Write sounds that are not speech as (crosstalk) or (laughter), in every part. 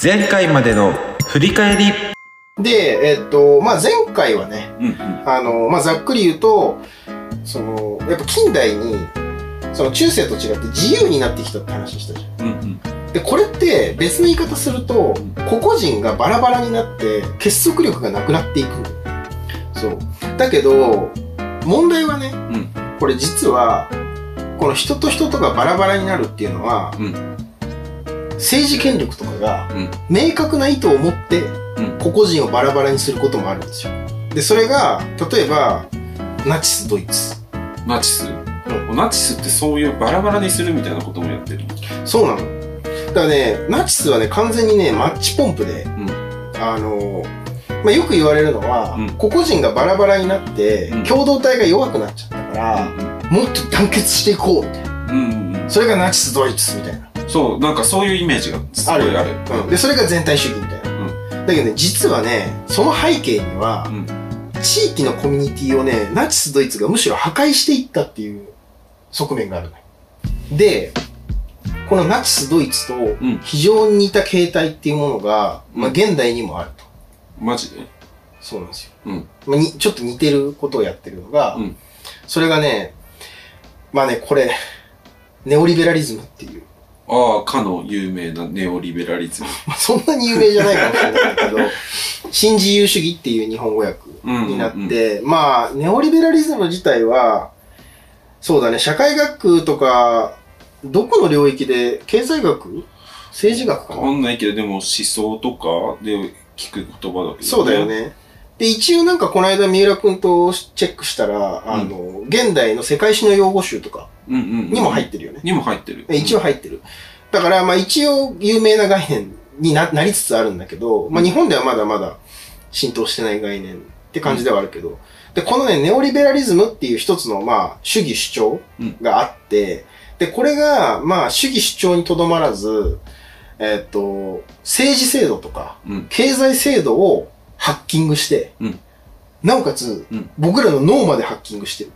前回までの振り返り。で、えっと、まあ、前回はね、うんうん。あの、まあ、ざっくり言うと、その、やっぱ近代に、その中世と違って自由になってきたって話したじゃん。うんうん。で、これって別の言い方すると、個々人がバラバラになって結束力がなくなっていくんだよ。そう。だけど、問題はね、んこれ実は、この人と人とがバラバラになるっていうのは、うん政治権力とかがうん明確な意図を持ってうん個々人をバラバラにすることもあるんですよ。で、それが、例えば、ナチスドイツ。ナチス、ナチスってそういうバラバラにするみたいなこともやってる。そうなの。だからね、ナチスはね、完全にね、マッチポンプで、んあの、まあ、よく言われるのは、うん個々人がバラバラになって、うん共同体が弱くなっちゃったから、もっと団結していこうみたいな。うんうんうん。それがナチスドイツみたいな。そう、なんかそういうイメージがすごいある。うんで、それが全体主義みたいな。だけどね、実はね、その背景には、うん地域のコミュニティをね、ナチスドイツがむしろ破壊していったっていう側面がある。で、このナチスドイツとん非常に似た形態っていうものが、うんまあ現代にもあると。マジで？そうなんですよ。うん。まあ、にちょっと似てることをやってるのが、うんそれがね、まあね、これ、ネオリベラリズムっていう、ああ、かの有名なネオリベラリズム。(laughs) まあ、そんなに有名じゃないかもしれないけど、(laughs) 新自由主義っていう日本語訳になって、まあ、ネオリベラリズム自体は、そうだね、社会学とか、どこの領域で、経済学政治学かわかなんないけど、でも思想とかで聞く言葉だけど、そうだよ。ね。で、一応なんかこの間三浦くんとチェックしたら、あの、現代の世界史の用語集とかうんうん、うん。にも入ってるよね。にも入ってる。一応入ってる。だから、まあ一応有名な概念にななりつつあるんだけど、まあ日本ではまだまだ浸透してない概念って感じではあるけど、で、このね、ネオリベラリズムっていう一つの、まあ、主義主張があって、で、これが、まあ、主義主張にとどまらず、えっと、政治制度とか、うん経済制度をハッキングして、うんなおかつ、うん僕らの脳までハッキングしてる。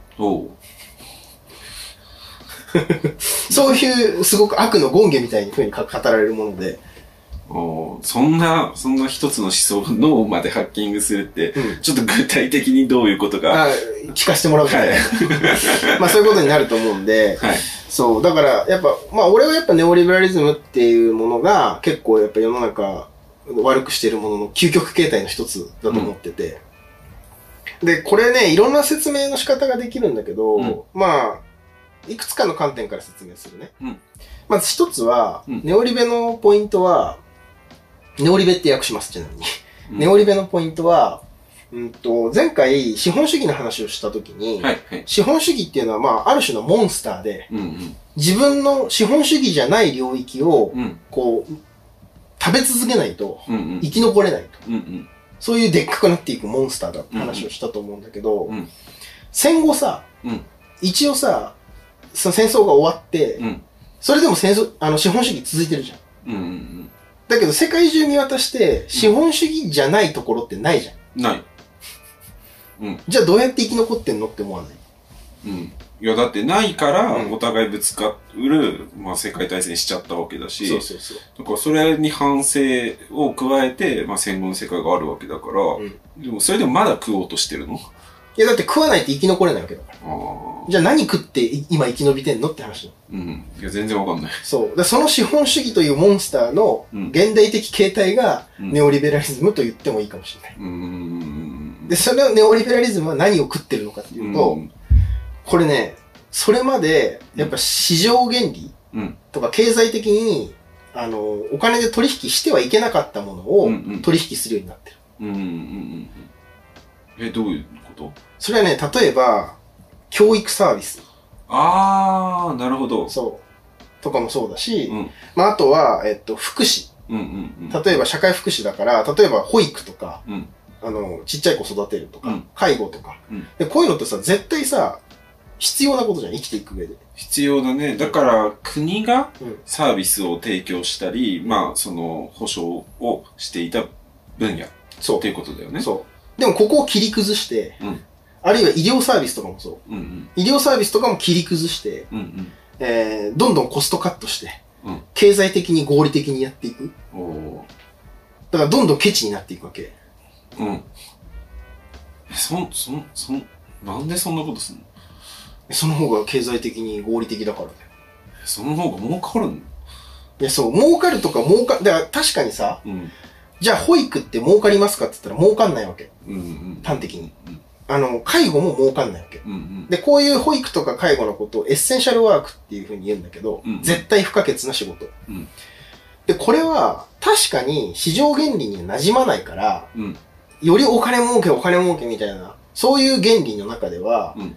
(laughs) そういう、すごく悪の権下みたいに風にか語られるもので、おうそんな、そんな一つの思想を脳までハッキングするって、うん。ちょっと具体的にどういうことが。あ聞かせてもらうじゃな。い、はい。(laughs) まあそういうことになると思うんで、はい。そう、だからやっぱ、まあ俺はやっぱネオリベラリズムっていうものが結構やっぱ世の中悪くしているものの究極形態の一つだと思ってて、で、これね、いろんな説明の仕方ができるんだけど、うん。まあ、いくつかの観点から説明するね。うんまず一つは、うんネオリベのポイントは、ネオリベって訳します、ちなみに。うんネオリベのポイントは、うんと、前回資本主義の話をしたときに、はい、はい。資本主義っていうのは、まあ、ある種のモンスターで、うんうん。自分の資本主義じゃない領域を、うん。こう、食べ続けないとうんうん。生き残れないと。うんうん。そういうでっかくなっていくモンスターだって話をしたと思うんだけど、うん戦後さ、うん一応さ、その戦争が終わって、うん。それでも戦争、あの、資本主義続いてるじゃん。うんうんだけど世界中見渡して、資本主義じゃないところってないじゃん。うん。ない。じゃあどうやって生き残ってんのって思わない？うん。いや、だってないからう、んお互いぶつかる、まあ、世界大戦しちゃったわけだし、そうそうそう。だからそれに反省を加えて、まあ、戦後の世界があるわけだから、んでもそれでもまだ食おうとしてるの？いやだって食わないと生き残れないわけだから。じゃあ何食ってい今生き延びてんのって話うん。いや、全然わかんない。そう。でその資本主義というモンスターのうん現代的形態がうんネオリベラリズムと言ってもいいかもしれない。うーん。で、そのネオリベラリズムは何を食ってるのかっていうと、うんこれね、それまで、やっぱ市場原理うん。とか経済的に、あの、お金で取引してはいけなかったものをうんうん取引するようになってる。うん。うん。うん。え、どういうこと？それはね、例えば、教育サービス。ああ、なるほど。そう。とかもそうだし、うん。まあ、あとは、えっと、福祉。うんうんうん。例えば社会福祉だから、例えば保育とか、うん。あの、ちっちゃい子育てるとか、うん介護とか、うんで。こういうのってさ、絶対さ、必要なことじゃん、生きていく上で。必要だね。だから、国がうんサービスを提供したり、まあ、その、保障をしていた分野っそうていうことだよね。そう。でもここを切り崩して、うんあるいは医療サービスとかもそう。うんうん。医療サービスとかも切り崩して、うんうん。えー、どんどんコストカットして、うん経済的に合理的にやっていく。だからどんどんケチになっていくわけ。うん。えそん、そん、そん、なんでそんなことすんの？その方が経済的に合理的だからだよ。その方が儲かるの？いや、そう、儲かるとか儲か、だから確かにさ、うん。じゃあ保育って儲かりますかって言ったら儲かんないわけ。うんうん。端的にうん。あの、介護も儲かんないわけ。うんうん。で、こういう保育とか介護のことをエッセンシャルワークっていうふうに言うんだけど、うん絶対不可欠な仕事。うんで、これは確かに市場原理には馴染まないから、うん。よりお金儲けお金儲けみたいな、そういう原理の中では、うん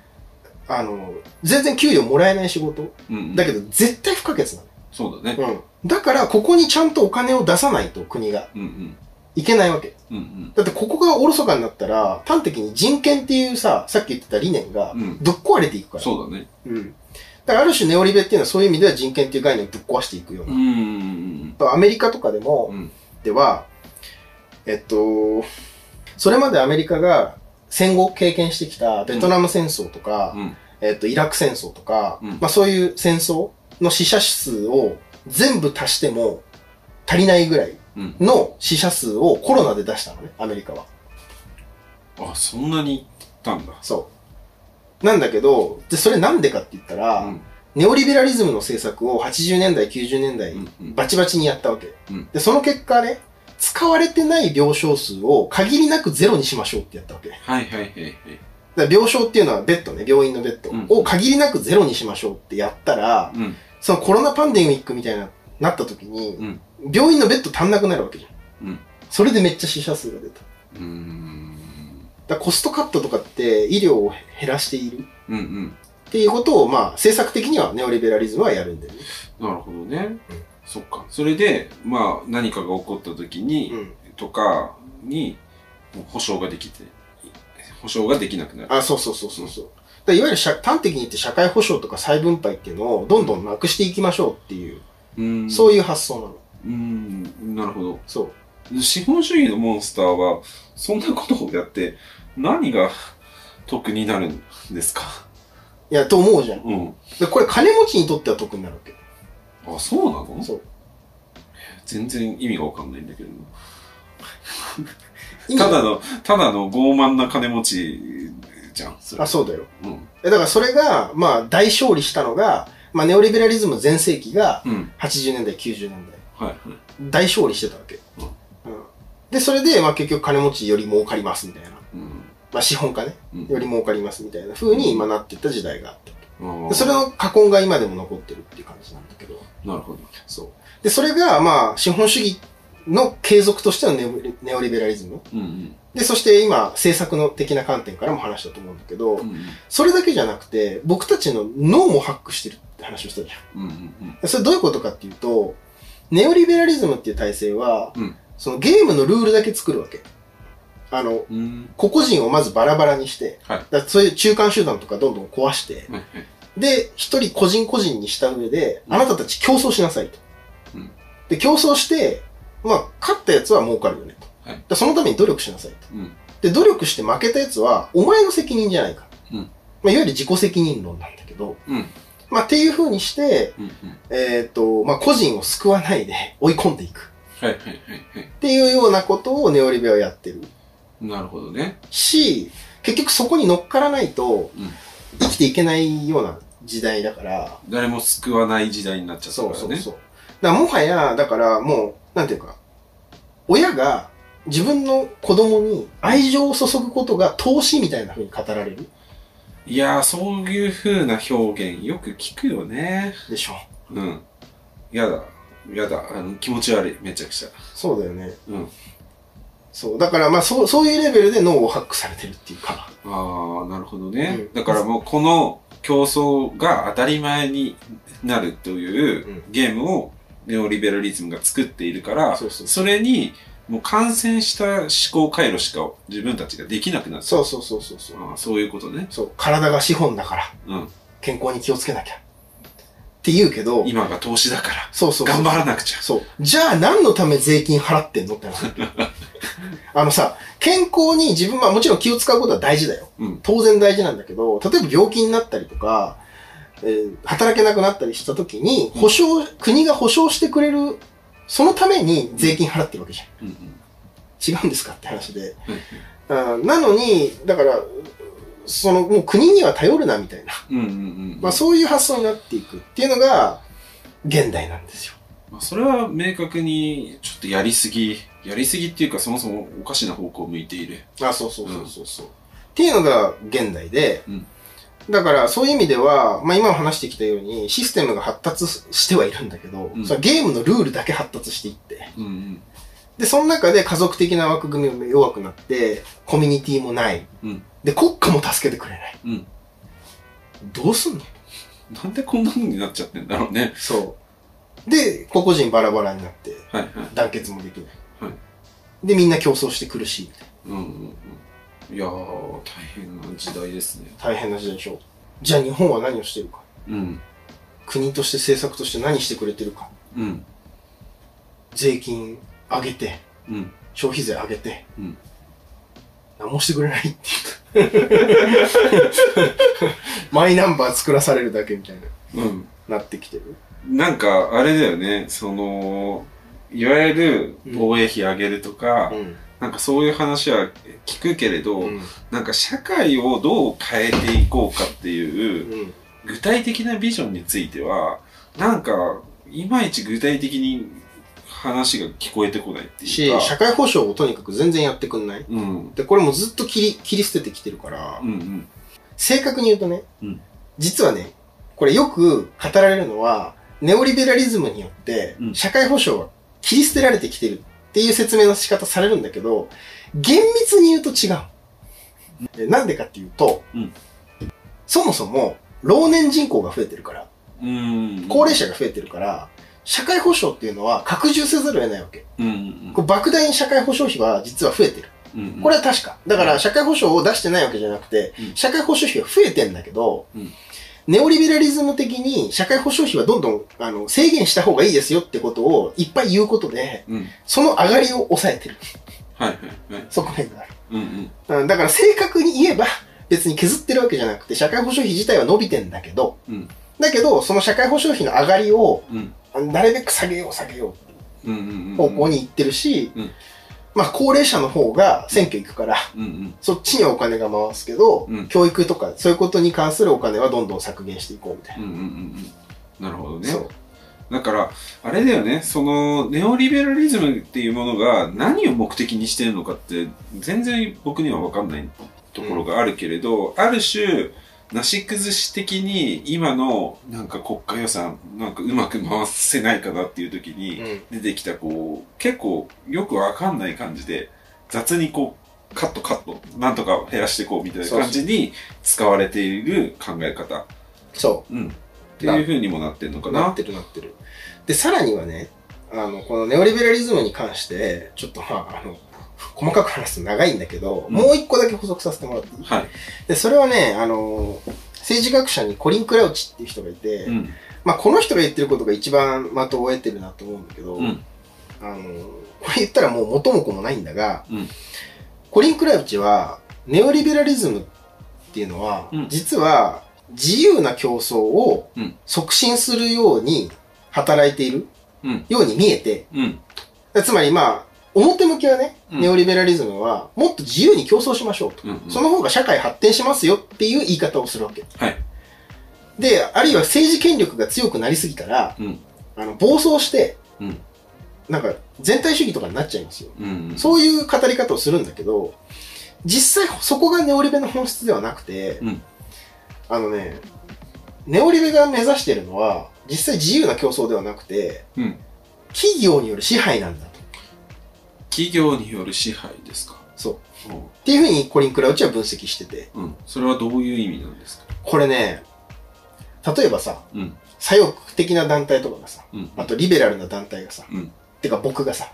あの、全然給料もらえない仕事。うん。だけど絶対不可欠なそうだね。の。うん。だから、ここにちゃんとお金を出さないと国がうんうん。いけないわけ。うんうん。だってここがおろそかになったら、端的に人権っていうさ、さっき言ってた理念がうんぶっ壊れていくから。そうだね。うん。だからある種ネオリベっていうのはそういう意味では人権っていう概念をぶっ壊していくような。うんうんアメリカとかでも、うん。では、えっと、それまでアメリカが戦後経験してきたベトナム戦争とか、うん。えっと、イラク戦争とか、うんまあそういう戦争の死者数を全部足しても足りないぐらいうん。の死者数をコロナで出したのね、アメリカは。あ、そんなにいったんだ。そう。なんだけど、で、それなんでかって言ったら、うん。ネオリベラリズムの政策を80年代、90年代、うんうんバチバチにやったわけ。うんで、その結果ね、使われてない病床数を限りなくゼロにしましょうってやったわけ。はいはいはいはい。ら病床っていうのはベッドね、病院のベッドうんを限りなくゼロにしましょうってやったら、うん。そのコロナパンデミックみたいな、なった時に、うん。病院のベッド足んなくなるわけじゃん。うん。それでめっちゃ死者数が出た。うーん。だコストカットとかって医療を減らしているうんうん。っていうことを、まあ、政策的にはネオリベラリズムはやるんだよね。なるほどね。そっか。それで、まあ、何かが起こった時に、うん。とかに、保証ができて、保証ができなくなる。あ、そうそうそうそうそう。だからいわゆる社端的に言って社会保障とか再分配っていうのをどんどんなくしていきましょうっていう、うーん。そういう発想なの。うーん。なるほど。そう。資本主義のモンスターは、そんなことをやって、何が得になるんですか？いや、と思うじゃん。うん。で、これ金持ちにとっては得になるわけ。あ、そうなの？そう。全然意味がわかんないんだけど。ただの、ただの傲慢な金持ちじゃん。あ、そうだよ。うん。えだからそれが、まあ、大勝利したのが、まあ、ネオリベラリズム全盛期がうん。80年代、90年代。はいはい。大勝利してたわけ。うんうんで、それで、まあ、結局金持ちより儲かりますみたいな。うん。まあ、資本家ね。うんより儲かりますみたいな風に今なっていった時代があった。あーでそれの過根が今でも残ってるっていう感じなんだけど。なるほど。そう。で、それが、まあ、資本主義の継続としてのネオリネオリベラリズム。うんうん。で、そして今、政策の的な観点からも話したと思うんだけど、うんうん。それだけじゃなくて、僕たちの脳もハックしてるって話をしたじゃん。うんうんそれどういうことかっていうと、ネオリベラリズムっていう体制は、うんそのゲームのルールだけ作るわけ。あの、うん。うん。個々人をまずバラバラにして、はいだそういう中間集団とかどんどん壊して。で、一人個人個人にした上で、うんあなたたち競争しなさいと。うんで、競争して、まあ、勝ったやつは儲かるよねと。はいでそのために努力しなさいと。うん。で、努力して負けたやつは、お前の責任じゃないか。うんまあ、いわゆる自己責任論なんだけど、うん。まあ、っていう風にして、うんうん。えっ、と、まあ、個人を救わないで追い込んでいく。はいはいはいはい。っていうようなことをネオリベはやってる。なるほどね。し、結局そこに乗っからないとうん。生きていけないような時代だから、誰も救わない時代になっちゃったからね。そうそうそう。だからもはや、だからもう、なんていうか、親が自分の子供に愛情を注ぐことが投資みたいな風に語られる？いやー、そういう風な表現よく聞くよね。でしょ。うん。やだ。やだ。あの、気持ち悪い。めちゃくちゃ。そうだよね。うん。そう。だからまあそう、そういうレベルで脳をハックされてるっていうか。ああ、なるほどね。うんだからもうこの競争が当たり前になるといううんゲームをネオリベラリズムが作っているから、そうそうそれにもう感染した思考回路しか自分たちができなくなっちゃう。そうそうそうそうそう。あーそういうことね。そう。体が資本だから、うん。健康に気をつけなきゃ。って言うけど、今が投資だから、そうそうそう頑張らなくちゃ。そう。じゃあ何のため税金払ってんのって話。(laughs) あのさ、健康に自分はもちろん気を使うことは大事だよ。うん。当然大事なんだけど、例えば病気になったりとか、えー働けなくなったりした時に、保証、国が保証してくれる、そのために税金払ってるわけじゃん。うんうん。違うんですかって話で。うんなのに、だから、その、もう国には頼るなみたいな。うんうんうん。まあそういう発想になっていくっていうのが、現代なんですよ。まあそれは明確にちょっとやりすぎ、やりすぎっていうかそもそもおかしな方向を向いている。あ、そうそうそうそうそう。っていうのが現代で、うんだからそういう意味では、まあ今も話してきたように、システムが発達してはいるんだけど、うんそゲームのルールだけ発達していって、うんうん。で、その中で家族的な枠組みも弱くなって、コミュニティもない。うんで、国家も助けてくれない。うん。どうすんの？なんでこんな風になっちゃってんだろうね。そう。で、個々人バラバラになって、はいはい。団結もできない。はいで、みんな競争して苦しいみたいな。うんうんうん。いやー、大変な時代ですね。大変な時代でしょう。じゃあ日本は何をしてるか。うん。国として政策として何してくれてるか。うん。税金上げて、うん。消費税上げて、うん何もしてくれないっていう。(laughs) マイナンバー作らされるだけみたいな、うん。なってきてる。なんか、あれだよね、その、いわゆる防衛費上げるとか、うん。なんかそういう話は聞くけれど、うん。なんか社会をどう変えていこうかっていううん。具体的なビジョンについては、なんか、いまいち具体的に話が聞こえてこないっていうし、か。社会保障をとにかく全然やってくんないうん。で、これもずっと切り、切り捨ててきてるから、うんうん。正確に言うとね、うん実はね、これよく語られるのは、ネオリベラリズムによってう、ん社会保障は切り捨てられてきてるっていう説明の仕方されるんだけど、厳密に言うと違う。でなんでかっていうと、うんそもそも、老年人口が増えてるから、うん。高齢者が増えてるから、社会保障っていうのは拡充せざるを得ないわけ。うんうん莫大に社会保障費は実は増えてる。うん。うんこれは確か。だから社会保障を出してないわけじゃなくて、うん社会保障費が増えてんだけど、うんネオリベラリズム的に社会保障費はどんどんあの制限した方がいいですよってことをいっぱい言うことで、うん。その上がりを抑えてるはいはいはい。側面がある。うんうん。うんだから正確に言えば別に削ってるわけじゃなくて社会保障費自体は伸びてんだけど、うんだけどその社会保障費の上がりをうん。なるべく下げよう下げよう。方向に行ってるし、うんまあ高齢者の方が選挙行くから、うんうん。そっちにはお金が回すけど、うん教育とかそういうことに関するお金はどんどん削減していこうみたいうんうんうんうん。なるほどな。ね。そう。だから、あれだよね、その、ネオリベラリズムっていうものが何を目的にしてるのかって、全然僕には分かんないところがあるけれど、ある種、なし崩し的に今のなんか国家予算なんかうまく回せないかなっていう時に出てきたこう結構よくわかんない感じで雑にこうカットカットなんとか減らしていこうみたいな感じに使われている考え方。そう。ん。っていう風にもなってるのかう。な。なってるなってる。で、さらにはね、あの、このネオリベラリズムに関して、ちょっとまあ、あの、細かく話すと長いんだけど、うん。もう一個だけ補足させてもらっていい？はい。で、それはね、あの、政治学者にコリン・クラウチっていう人がいて、うん。まあこの人が言ってることが一番的を得てるなと思うんだけど、うん。あの、これ言ったらもう元も子もないんだが、うん。コリン・クラウチは、ネオリベラリズムっていうのは、うん。実は自由な競争をうん。促進するように働いているうん。ように見えて、うん。つまりまあ、表向きはね、うんネオリベラリズムは、もっと自由に競争しましょうと。うんうんその方が社会発展しますよっていう言い方をするわけ。はいで、あるいは政治権力が強くなりすぎたら、うんあの、暴走して、うんなんか、全体主義とかになっちゃいますよ。うんそういう語り方をするんだけど、実際そこがネオリベの本質ではなくて、うんあのね、ネオリベが目指してるのは、実際自由な競争ではなくて、うん企業による支配なんだと。企業による支配ですか？そう。うっていうふうにコリン・クラウチは分析してて、んうん。それはどういう意味なんですか？これね、例えばさ、うん。左翼的な団体とかがさ、うん。あとリベラルな団体がさ、うん。てか僕がさ、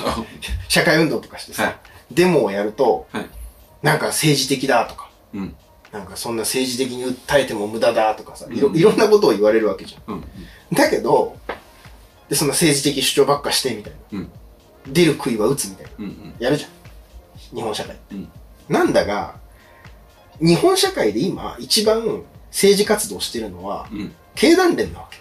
あ (laughs) 社会運動とかしてさ、はい。デモをやると、はい。なんか政治的だとか、うん。なんかそんな政治的に訴えても無駄だとかさ、いろうん。いろんなことを言われるわけじゃん。だけど、で、そんな政治的主張ばっかしてみたいな。うん出る杭は打つみたいな。うんうんやるじゃん。日本社会。うんなんだが、日本社会で今一番政治活動してるのは、うん経団連なわけ。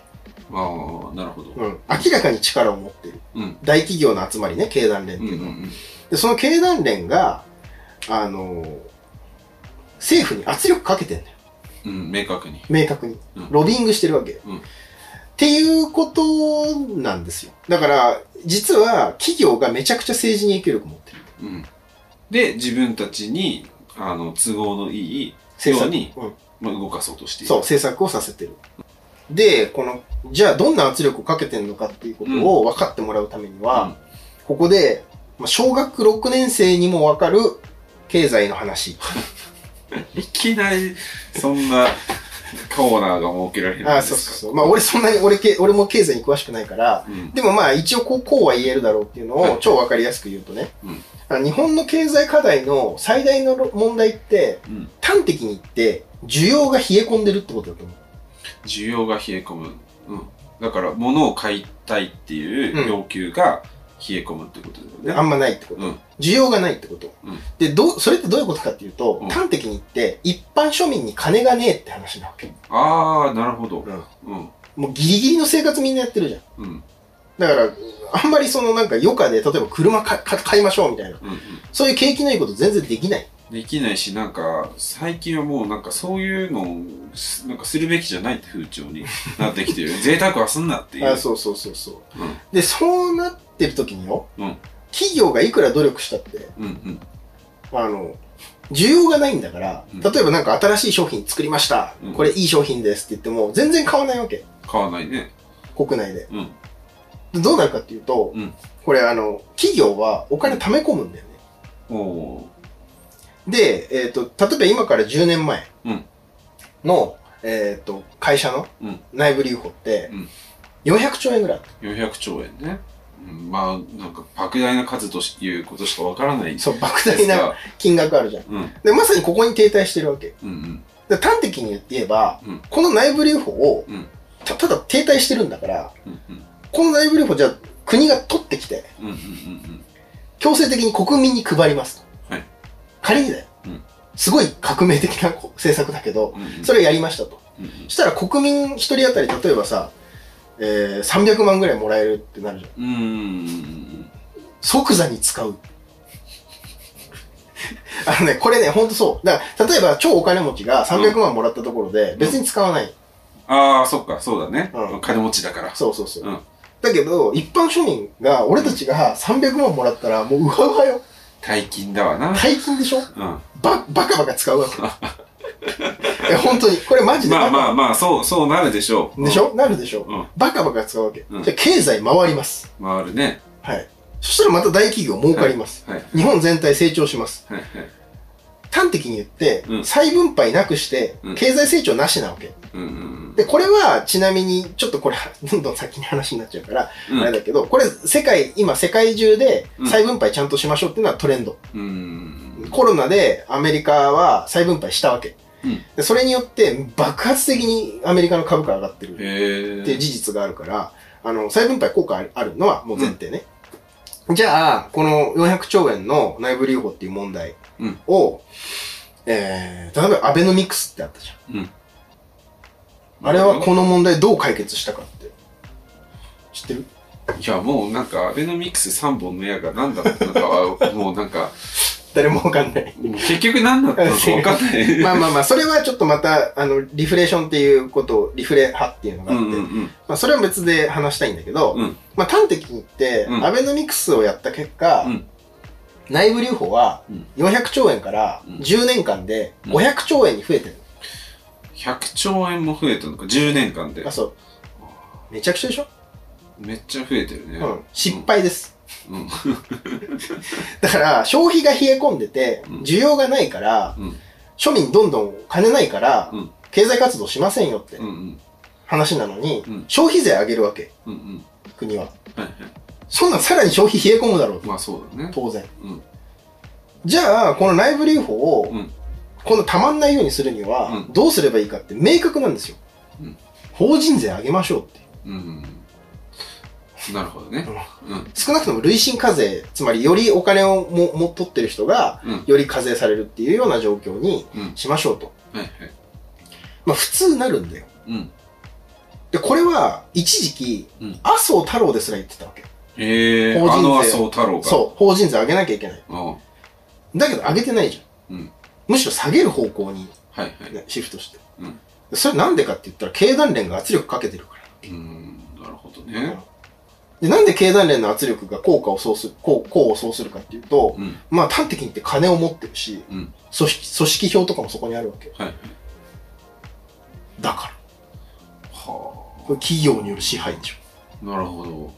ああ、なるほど。うん。明らかに力を持ってる。うん。大企業の集まりね、経団連ってうんういうのは。んで、その経団連が、あのー政府に圧力かけてんだよ。うん。うん、明確に。明確にうん。ロビングしてるわけ。うんっていうことなんですよ。だから、実は企業がめちゃくちゃ政治に影響力持ってる。うん。で、自分たちに、あの、都合のいいよ政策うに、うんまあ、動かそうとしている。そう、政策をさせてる。で、この、じゃあどんな圧力をかけてるのかっていうことを分かってもらうためには、うんここで、まあ、小学6年生にも分かる経済の話。(laughs) いきなり、そんな、(laughs) コーナーが設けられるんですか？あそうそうそう。まあ俺そんなに、俺け、俺も経済に詳しくないから、うん。でもまあ一応こう、こうは言えるだろうっていうのはいを超分かりやすく言うとね、うん日本の経済課題の最大の問題って、うん。端的に言って、需要が冷え込んでるってことだと思う。需要が冷え込む。うん。だから、物を買いたいっていう要求が冷え込むってことだよね。あんまないってこと。うん。需要がないってこと。うんで、どう、それってどういうことかっていうと、うん端的に言って、一般庶民に金がねえって話なわけ。ああ、なるほど。うんうん。もうギリギリの生活みんなやってるじゃん。うん。だから、あんまりそのなんか余暇で、例えば車かか (laughs) 買いましょうみたいな。うん。うん。そういう景気のいいこと全然できない。できないし、なんか、最近はもうなんかそういうのをす、なんかするべきじゃないって風潮になってきてる。(laughs) 贅沢はすんなっていう。あそうそうそうそう。うん。で、そうなってる時によ、うん企業がいくら努力したって、うんうん。あの、需要がないんだから、うん例えばなんか新しい商品作りました、うんこれいい商品ですって言っても、全然買わないわけ。買わないね。国内で。うん。でどうなるかっていうと、うんこれあの、企業はお金貯め込むんだよね。で、えっ、と、例えば今から10年前うんの、えっ、と、会社のうん内部留保ってうん、400兆円ぐらいあった。400兆円ね。うん、まあ、なんか、莫大な数ということしかわからない。そう、莫大な金額あるじゃん。うん。で、まさにここに停滞してるわけ。うんうん。で端的に言えば、うんこの内部留保をうん。た、ただ停滞してるんだから、うんうん。この内部留保じゃあ国が取ってきて、うんうんうん強制的に国民に配りますと。はい仮にだよ。うんすごい革命的なこ政策だけど、うん。うんうん。それをやりましたと。うんうんそしたら国民一人当たり例えばさ、えー、300万ぐらいもらえるってなるじゃん。うーん。即座に使う。(laughs) あのね、これね、ほんとそう。だから、例えば超お金持ちが300万もらったところで、別に使わない。ああ、そっか、そうだね。うん金持ちだから。そうそうそう。うんだけど、一般庶民が、俺たちが300万もらったら、もううわうわよ。大金だわな。大金でしょ？うん。ば、バカバカ使うわけ。(laughs) いや、本当に。これマジで？まあまあまあ、そう、そうなるでしょう。でしょ？なるでしょ、うんバカバカ使うわけ。うんじゃあ経済回ります。回るね。はい。そしたらまた大企業儲かります。はい。日本全体成長します。はい。はい。端的に言って、うん再分配なくしてうん、経済成長なしなわけ。うんうんで、これは、ちなみに、ちょっとこれ、(laughs) どんどん先に話になっちゃうから、うん。あれだけど、これ、世界、今、世界中でうん再分配ちゃんとしましょうっていうのはトレンド。うん。コロナでアメリカは再分配したわけ。うんでそれによって爆発的にアメリカの株価上がってる。っていう事実があるから、あの、再分配効果あるのはもう前提ね。じゃあ、この400兆円の内部留保っていう問題を、えー、例えばアベノミクスってあったじゃん。うん。あれはこの問題どう解決したかって。知ってる？いや、もうなんか、アベノミクス3本の矢が何だったのかは、もうなんか、誰もわかんない。結局何だったのか分かんない。(laughs) まあまあまあ、それはちょっとまた、あの、リフレーションっていうことを、リフレ派っていうのがあって、うんうんうん。まあそれは別で話したいんだけど、うんまあ端的に言って、うんアベノミクスをやった結果、うん内部留保はうん400兆円からうん10年間でうん500兆円に増えてる。100兆円も増えたのか、10年間であ、。そう。めちゃくちゃでしょ、めっちゃ増えてるね。うん。失敗です。うん。だから、消費が冷え込んでてうん、需要がないから、うん。庶民どんどん金ないからうん、経済活動しませんよってうんうん。話なのにうん、消費税上げるわけ、うんうん。国は。はいはい。そんなんさらに消費冷え込むだろうと、まあそうだね。当然。うん。じゃあ、この内部留保をうん。このたまんないようにするにはう、どうすればいいかって明確なんですよ。うん法人税上げましょうって。うん。なるほどね。うん。少なくとも累進課税、つまりよりお金をもも取ってる人が、うん。より課税されるっていうような状況にうん。しましょうと。はいはい。まあ普通なるんだよ。うん。で、これは、一時期うん、麻生太郎ですら言ってたわけ。へえ、法人の麻生太郎が。そう、法人税上げなきゃいけない。うん。だけど上げてないじゃん。うん。むしろ下げる方向に、はいはい。ね、シフトして。うん。それなんでかって言ったら、経団連が圧力かけてるから。うん、なるほどね。で、なんで経団連の圧力が効果をそうする、効効をそうするかっていうと、うん。まあ端的に言って金を持ってるし、うん。組織、組織票とかもそこにあるわけよ。はいはい。だから。はこれ企業による支配でしょ。あ。なるほど。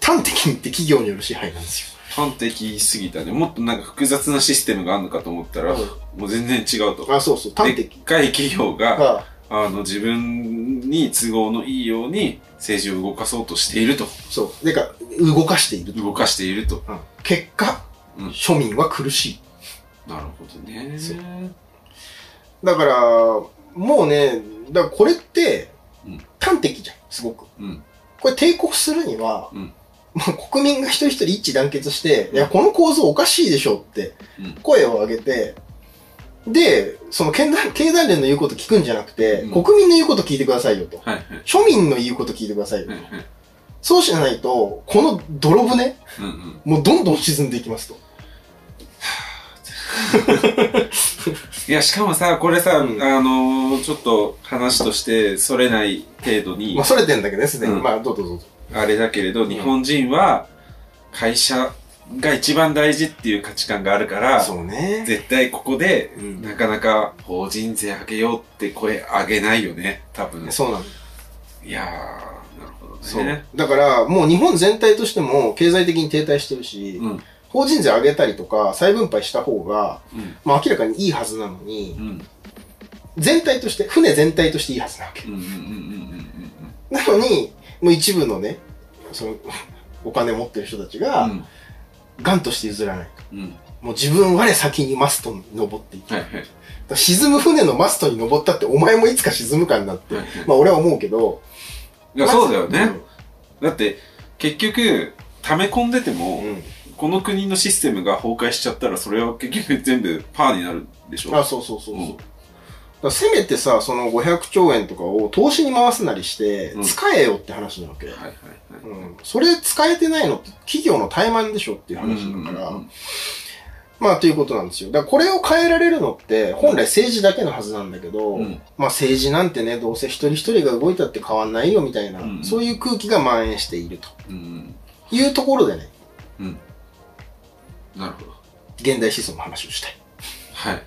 端的に言って企業による支配なんですよ。端的すぎたね。もっとなんか複雑なシステムがあるのかと思ったら、うんもう全然違うと。あ、そうそう、端で的。っかい企業が、が、あの、自分に都合のいいように政治を動かそうとしていると。そう。でか、動かしていると。動かしていると。うん結果、うん庶民は苦しい。なるほどね。そうだから、もうね、だからこれってうん、端的じゃん、すごく。うん。これ抵抗するには、うんまあ、国民が一人一人一致団結して、いや、この構造おかしいでしょってうん、声を上げて、で、その経団経団連の言うこと聞くんじゃなくて、うん国民の言うこと聞いてくださいよと。はいはい。庶民の言うこと聞いてくださいよ。はいはい。そうしないと、この泥船、うんうん。もうどんどん沈んでいきますと。(laughs) いや、しかもさ、これさ、うんあのーちょっと話として、それない程度にまあ、、それてんだけどね、すでに。うんまあ、どうぞどうぞ。あれだけれど、日本人は、会社が一番大事っていう価値観があるから、そうね。絶対ここで、うんなかなか法人税上げようって声上げないよね、多分。そうなんだ。いやー、なるほどそうね。。だから、もう日本全体としても経済的に停滞してるし、うん。法人税上げたりとか再分配した方が、うん。まあ明らかにいいはずなのにう、ん。全体として、船全体としていいはずなわけ。なのに、もう一部のね、その、お金持ってる人たちうが、ん。ガンとして譲らない。うん。うん。もう自分我先にマストに登っていく。はいはい。沈む船のマストに登ったってお前もいつか沈むかになって、はいはいまあ俺は思うけど、いや、そうだよね。だって、結局、溜め込んでても、うん。この国のシステムが崩壊しちゃったら、それは結局全部パーになるでしょ。あ、そうそうそうそう。うんせめてさ、その500兆円とかを投資に回すなりしてう、ん使えよって話なわけ。それ使えてないのって企業の怠慢でしょっていう話だから、うんうんうんまあということなんですよ。だからこれを変えられるのって、本来政治だけのはずなんだけど、うんまあ政治なんてね、どうせ一人一人が動いたって変わんないよみたいな、うんそういう空気が蔓延しているとうん。いうところでね、うん。なるほど。現代思想の話をしたい。はい。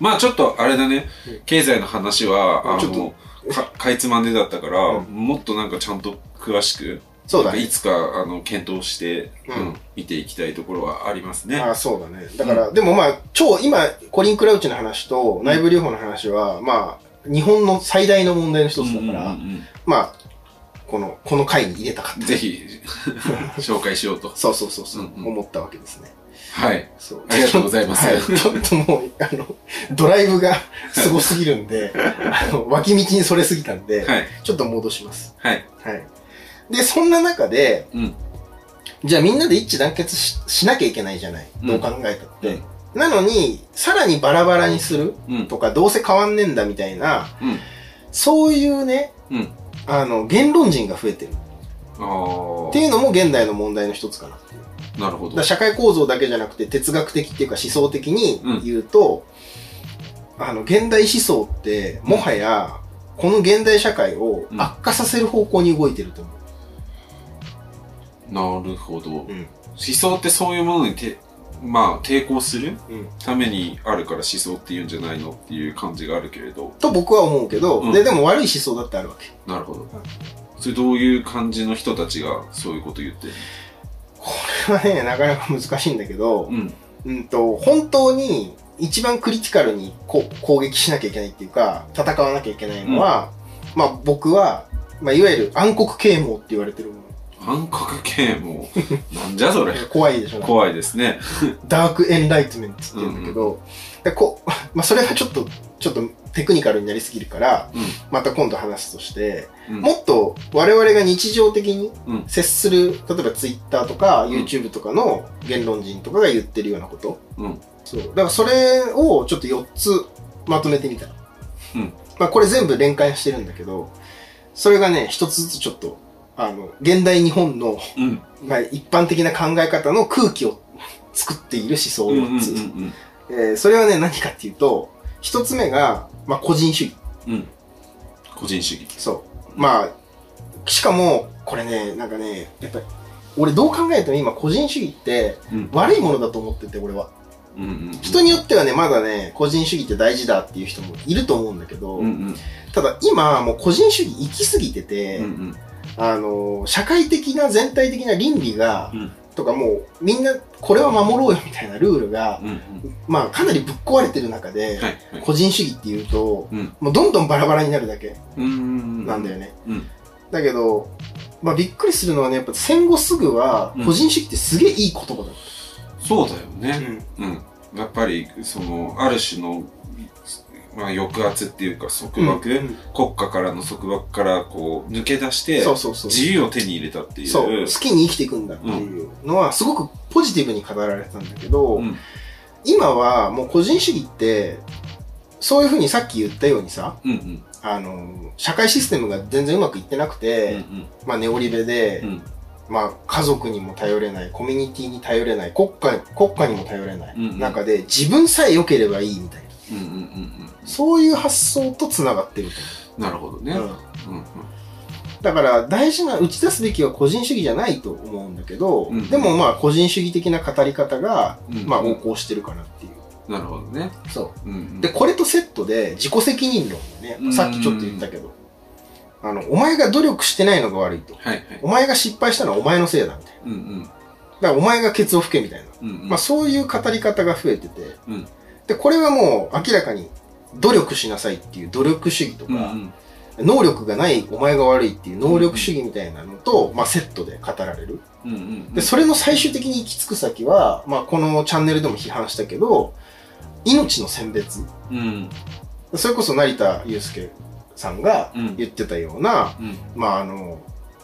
まあちょっとあれだねうん、経済の話は、あちょっとの、かかいつまんでだったから、うんもっとなんかちゃんと詳しく、そうだねい。つか、あの、検討して、ううんん、見ていきたいところはありますね。ああ、そうだね。だから、でもまあ、超、今、コリン・クラウチの話と内部留保の話は、まあ、日本の最大の問題の一つだから、うんまあ、この、この回に入れたかった。うんぜひ、(laughs) 紹介しようと。そうそうそうそう、うんうん思ったわけですね。はい。そうありがとうございますはい、ちょっともう、あの、ドライブがすごすぎるんで、あの、脇道にそれすぎたんで、はい。ちょっと戻します。はい。はい。で、そんな中で、うん。じゃあみんなで一致団結ししなきゃいけないじゃない。どう考えたって。なのに、さらにバラバラにするうん。とか、どうせ変わんねえんだみたいな、うん。そういうね、うん。あの、言論人が増えてる。あっていうのも現代の問題の一つかな。あ。なるほど。社会構造だけじゃなくて哲学的っていうか思想的に言うと、あの、現代思想って、もはや、この現代社会を悪化させる方向に動いてると思なるほど。う。思想ってそういうものにて、まあ、抵抗するうん。うん。ためにあるから思想って言うんじゃないのっていう感じがあるけれど。と僕は思うけど、うんで、でも悪い思想だってあるわけ。なるほど。それどういう感じの人たちがそういうこと言ってるこれはね、なかなか難しいんだけど、うん。うんと、本当に一番クリティカルにこ攻撃しなきゃいけないっていうか、戦わなきゃいけないのは、まあ僕は、まあいわゆる暗黒啓蒙って言われてるも暗黒系も、(laughs) なんじゃそれ？の。怖いでしょ怖いですね。ダークエンライトメントって言うんだけど、でこまあそれはちょっと、ちょっとテクニカルになりすぎるから、うん。また今度話すとして、うんもっと我々が日常的にうん接する、例えばツイッターとかん YouTube とかの言論人とかが言ってるようなこと。うん。そう。だからそれをちょっと4つまとめてみた。うん。まあこれ全部連関してるんだけど、それがね、一つずつちょっと、あの、現代日本の、うん。まあ、一般的な考え方の空気を作っている思想うんうんうん4つ。えーそれはね、何かっていうと、一つ目が、まあ、個人主義。うん。うん。個人主義。そう。まあ、しかも、これね、なんかね、やっぱり、俺どう考えても今個人主義ってうん。悪いものだと思ってて、俺は。うんうん。人によってはね、まだね、個人主義って大事だっていう人もいると思うんだけど、うんうん。ただ今、もう個人主義行き過ぎてて、うんうん。あの、社会的な全体的な倫理が、うんとかもう、みんなこれは守ろうよみたいなルールが、うんうん。まあかなりぶっ壊れてる中で、はい。はい。個人主義っていうと、うん。もうどんどんバラバラになるだけうんうん。なんだよね。うん。だけど、まあびっくりするのはね、やっぱ戦後すぐはうん、個人主義ってすげえいい言葉だっそうだよた。ね。うん。やっぱり、その、ある種の、まあ、抑圧っていうか束縛、うん。国家からの束縛からこう抜け出して。自由を手に入れたっていう。そう、好きに生きていくんだっていうのは、すごくポジティブに語られてたんだけど、うん。今はもう個人主義って、そういうふうにさっき言ったようにさ、うんうん。あの、社会システムが全然うまくいってなくうんて、まあネオリベで、うん。まあ家族にも頼れない、コミュニティに頼れない、国家、国家にも頼れない、うんうん。中で自分さえ良ければいいみたいな。うんうんうんそういう発想と繋がってるうんなるほどね。とうん思う。うんうんだから大事な、打ち出すべきは個人主義じゃないと思うんだけど、うんでもまあ個人主義的な語り方が、うんまあ横行してるかなっていう。なるほどね。そう。うんうんで、これとセットで自己責任論だね。うんさっきちょっと言ったけど。あの、お前が努力してないのが悪いと。はいはい。お前が失敗したのはお前のせいだみたいな。うんうんだからお前がケツを吹けみたいな。うんうん。まあそういう語り方が増えてて。うんで、これはもう明らかに努力しなさいっていう努力主義とか、うんうん。能力がないお前が悪いっていう能力主義みたいなのと、まあセットで語られる。うんうんで、それの最終的に行き着く先は、まあこのチャンネルでも批判したけど、命の選別。うん。それこそ成田悠介さんがうん。言ってたような、うん。まああの、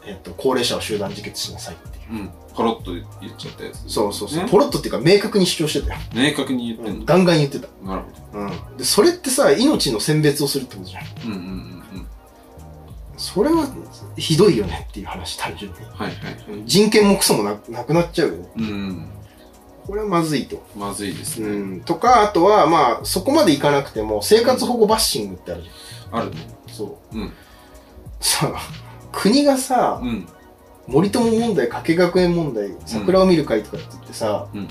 えっと、高齢者を集団自決しなさいっていう。うん。ポロッと言っちゃったやつ。そうそうそう。ね？ポロッとっていうか明確に主張してたよ。明確に言ってんの？ガンガン言ってた。なるほうん。で、それってさ、命の選別をするってことじゃん。ど。うんうんうんうん。それはひどいよねっていう話、単純に。はいはいはい。人権もクソもななくなっちゃうよね。うん。これはまずいと。まずいですうね。ん。とか、あとは、まあ、そこまでいかなくても、生活保護バッシングってあるじあるね。ゃん。そう。うん。さあ、国がさ、うん。森友問題、加計学園問題、桜を見る会とかって言ってさ、うん。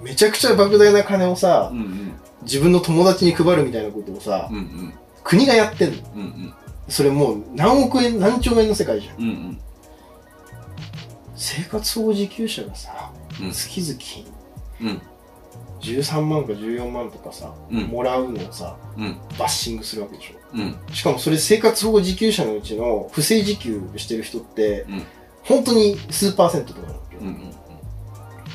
めちゃくちゃ莫大な金をさう、ん自分の友達に配るみたいなことをさ、うん。うん国がやってんの。うん。うんそれもう何億円、何兆円の世界じゃん。うん。うん生活保護受給者がさ、うん月々うん。13万か14万とかさ、うんもらうのをさ、うん。バッシングするわけでしょ。うん。しかもそれ生活保護受給者のうちの不正受給してる人って、うん本当に数パーセントとかなわけよ。うん。うん。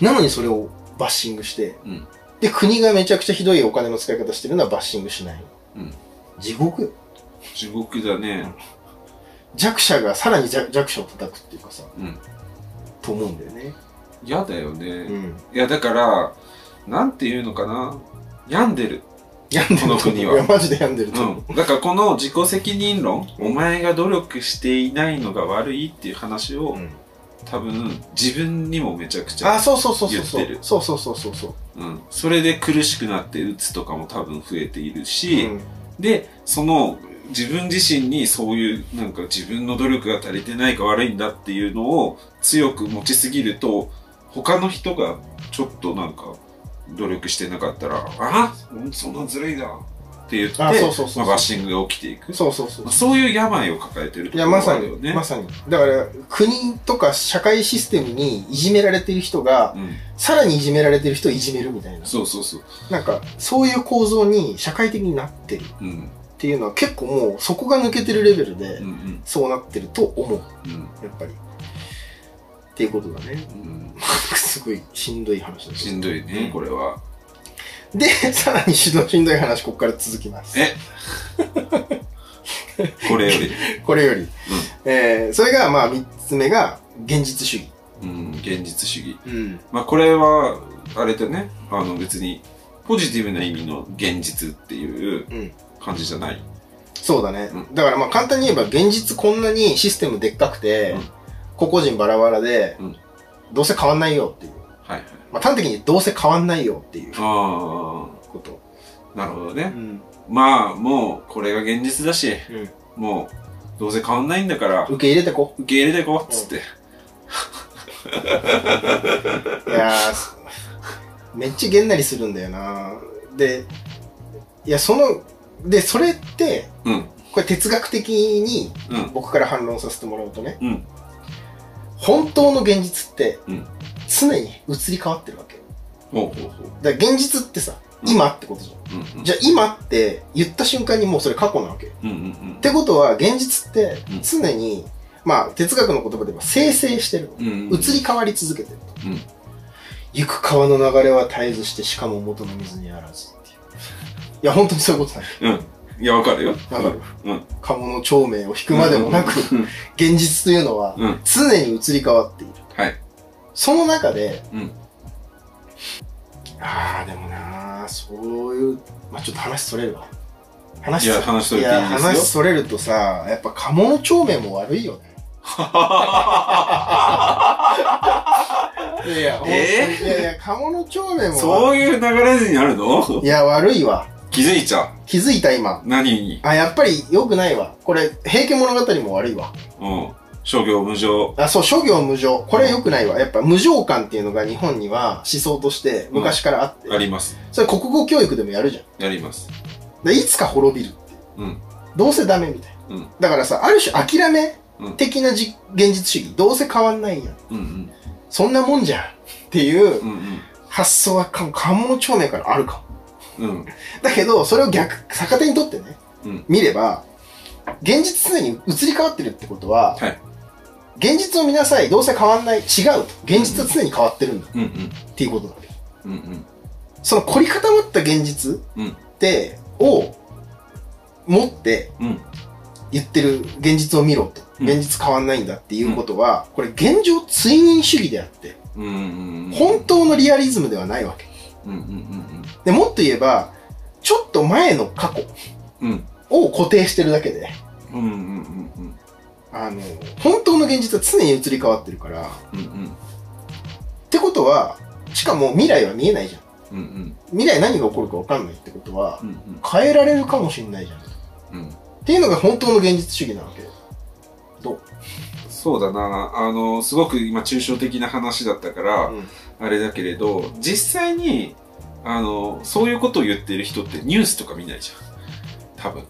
なのにそれをバッシングして、うん。で、国がめちゃくちゃひどいお金の使い方してるのはバッシングしない。うん地獄よ。地獄だね。弱者がさらに弱弱者を叩くっていうかさ、うん。と思うんだよね。嫌だよね。うん。いや、だから、なんていうのかな。病んでる。病んでるこの国はいや、マジで病んでると思う。うん。だからこの自己責任論、うんお前が努力していないのが悪いっていう話を、うん多分自分にもめちゃくちあ、ゃ、そうそうそうそうそう。そうそうそうそうそう。うん。それで苦しくなってうつとかも多分増えているし、うんで、その自分自身にそういうなんか自分の努力が足りてないか悪いんだっていうのを強く持ちすぎると、他の人がちょっとなんか努力してなかったら、あうんそんなずるいだって言って、あそうそうそうそうまあバッシングが起きていく。そうそうそうまあ。そういう病を抱えてるといや、ころまさに、があるよね。まさに。だから、国とか社会システムにいじめられてる人が、うん。さらにいじめられてる人をいじめるみたいな。そうそうそう。なんか、そういう構造に社会的になってるっうん。ていうのは結構もう、そこが抜けてるレベルで。そうなってると思う。うん。やっぱり。っていうことだね。うん。すごいしんどい話だしんどいね、これは。で、さらにしんどしんどい話、ここから続きます。え？(laughs) これより。これより。えー、それが、まあ、三つ目が、現実主義。うん、現実主義。うん。まあこれは、あれだね、あの別に、ポジティブな意味の現実っていううん。感じじゃない。そうだね。うだからまあ簡単に言えば現実こんなにシステムでっかくて、うん個々人バラバラで、うんどうせ変わんないよっていう。はいはい。まあ端的にどうせ変わんないよっていうあこと。あ、なるほどね。うん。まあ、もう、これが現実だし、うん。もう、どうせ変わんないんだから、受け入れてこ。受け入れていこう、つって。いやー、めっちゃげんなりするんだよなで、いや、その、で、それって、うん。これ哲学的にうん。僕から反論させてもらうとね、うん。本当の現実ってうん常に移り変わってるわけよ。ほうほうほう。だから現実ってさ、うん今ってことじゃん。うんうん。じゃあ今って言った瞬間にもうそれ過去なわけよ。うんうんうんっ。てことは現実ってうん常に、まあ哲学の言葉で言えば生成してるの。うんうんうん。移り変わり続けてると。うん行く川の流れは絶えずしてしかも元の水にあらずっていう。いや、本当にそういうことなんよ。うん。いや、わかるよ。わかるうん。鴨の長命を引くまでもなく、うん。現実というのはうん。常に移り変わっている。はい。その中で、うん。ああ、でもなーそういう、まあちょっと話それるわ。話いや話それていい話それるとさ、やっぱ鴨の長命も悪いよね。い (laughs) やいや、えいやいや、鴨の長命も悪そういう流れになるの？い。いや、悪いわ。気づいちゃう。気づいた今。何に？あ、やっぱり良くないわ。これ、平家物語も悪いわ。うん。諸行無常。あ、そう、諸行無常。これ良くないわ。やっぱ無常感っていうのが日本には思想として昔からあって。あります。それ国語教育でもやるじゃん。やります。でいつか滅びるっていう。うん。どうせダメみたいな。うんだからさ、ある種諦めうん的なじ、現実主義。どうせ変わんないやん。うんうん。そんなもんじゃん。っていううん発想はか関門町名からあるかも。うん。うん。だけど、それを逆、逆手にとってね、うん見れば、現実常に移り変わってるってことは、はい。現実を見なさい。どうせ変わんない。違うと。現実は常に変わってるんだ。うんうん。っていうことなわけ。うんうん。その凝り固まった現実うんって、を持ってうん。言ってる現実を見ろと。うん現実変わんないんだっていうことは、これ現状追認主義であって、うんうんうん。本当のリアリズムではないわけ。うんうんうんで、もっと言えば、ちょっと前の過去うん。うん。を固定してるだけで、うんうんうんあの、本当の現実は常に移り変わってるから、っうん。うんうん。てことは、しかも未来は見えないじゃん。うんうん。未来何が起こるか分かんないってことはう、ん変えられるかもしれないじゃん。っうん。うん。ていうのが本当の現実主義なわけよ。どう？そうだな。あの、すごく今抽象的な話だったから、うんあれだけれど、実際に、あの、そういうことを言ってる人ってニュースとか見ないじゃん。多分。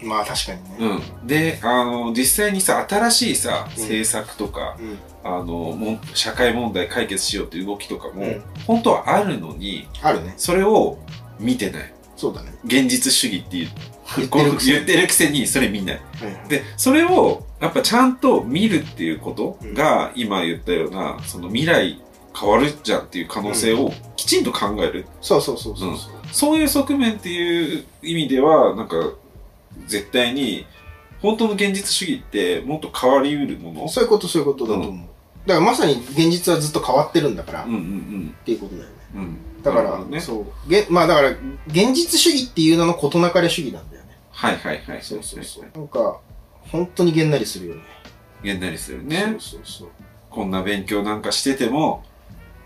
まあ確かにね。うん。で、あの、実際にさ、新しいさ、うん政策とか、うん。あの、もん社会問題解決しようっていう動きとかも、うん本当はあるのに、あるね。それを見てない。そうだね。現実主義っていう。言ってるくせに言ってるくせにそれ見ないで、それを、やっぱちゃんと見るっていうことが、今言ったような、その未来変わるじゃんっていう可能性をきちんと考える。そうそうそうそうそう。そういう側面っていう意味では、なんか、絶対に、本当の現実主義ってもっと変わりうるもの？そういうことそういうことだと思う。だからまさに現実はずっと変わってるんだから、っうんうんていうことだよね。うん。うん。だから、ね。そう。げまあだから、現実主義っていうのの事なかれ主義なんだよね。はいはいはい。そうそうそう。なんか、本当にげんなりするよね。げんなりするそねう。そうそう。こんな勉強なんかしてても、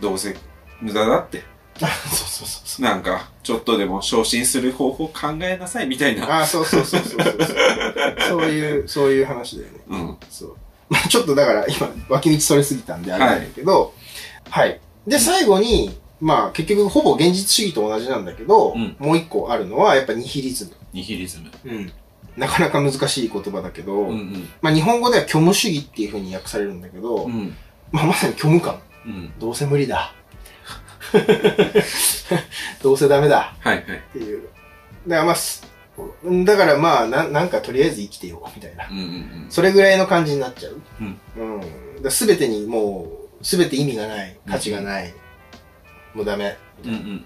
どうせ無駄だって。あ (laughs) そうそうそうそう。なんか、ちょっとでも昇進する方法考えなさいみたいな。あそうそうそうそうそうそう。(laughs) いう、そういう話だよね。うん。そう。まあちょっとだから今、脇道それすぎたんであれだけど、はい。で、最後に、まあ結局ほぼ現実主義と同じなんだけど、うんもう一個あるのはやっぱニヒリズム。ニヒリズム。うん。なかなか難しい言葉だけど、うんうん。まあ日本語では虚無主義っていう風に訳されるんだけど、うん。まあまさに虚無感。うん。どうせ無理だ。(laughs) どうせダメだはいはい。っていう。だからまあす、だからまあな、なんかとりあえず生きてよ、みたいな。うんうんそれぐらいの感じになっちゃう。うん。うん。すべてにもう、すべて意味がない、価値がない、もうダメ、うん。うんうん。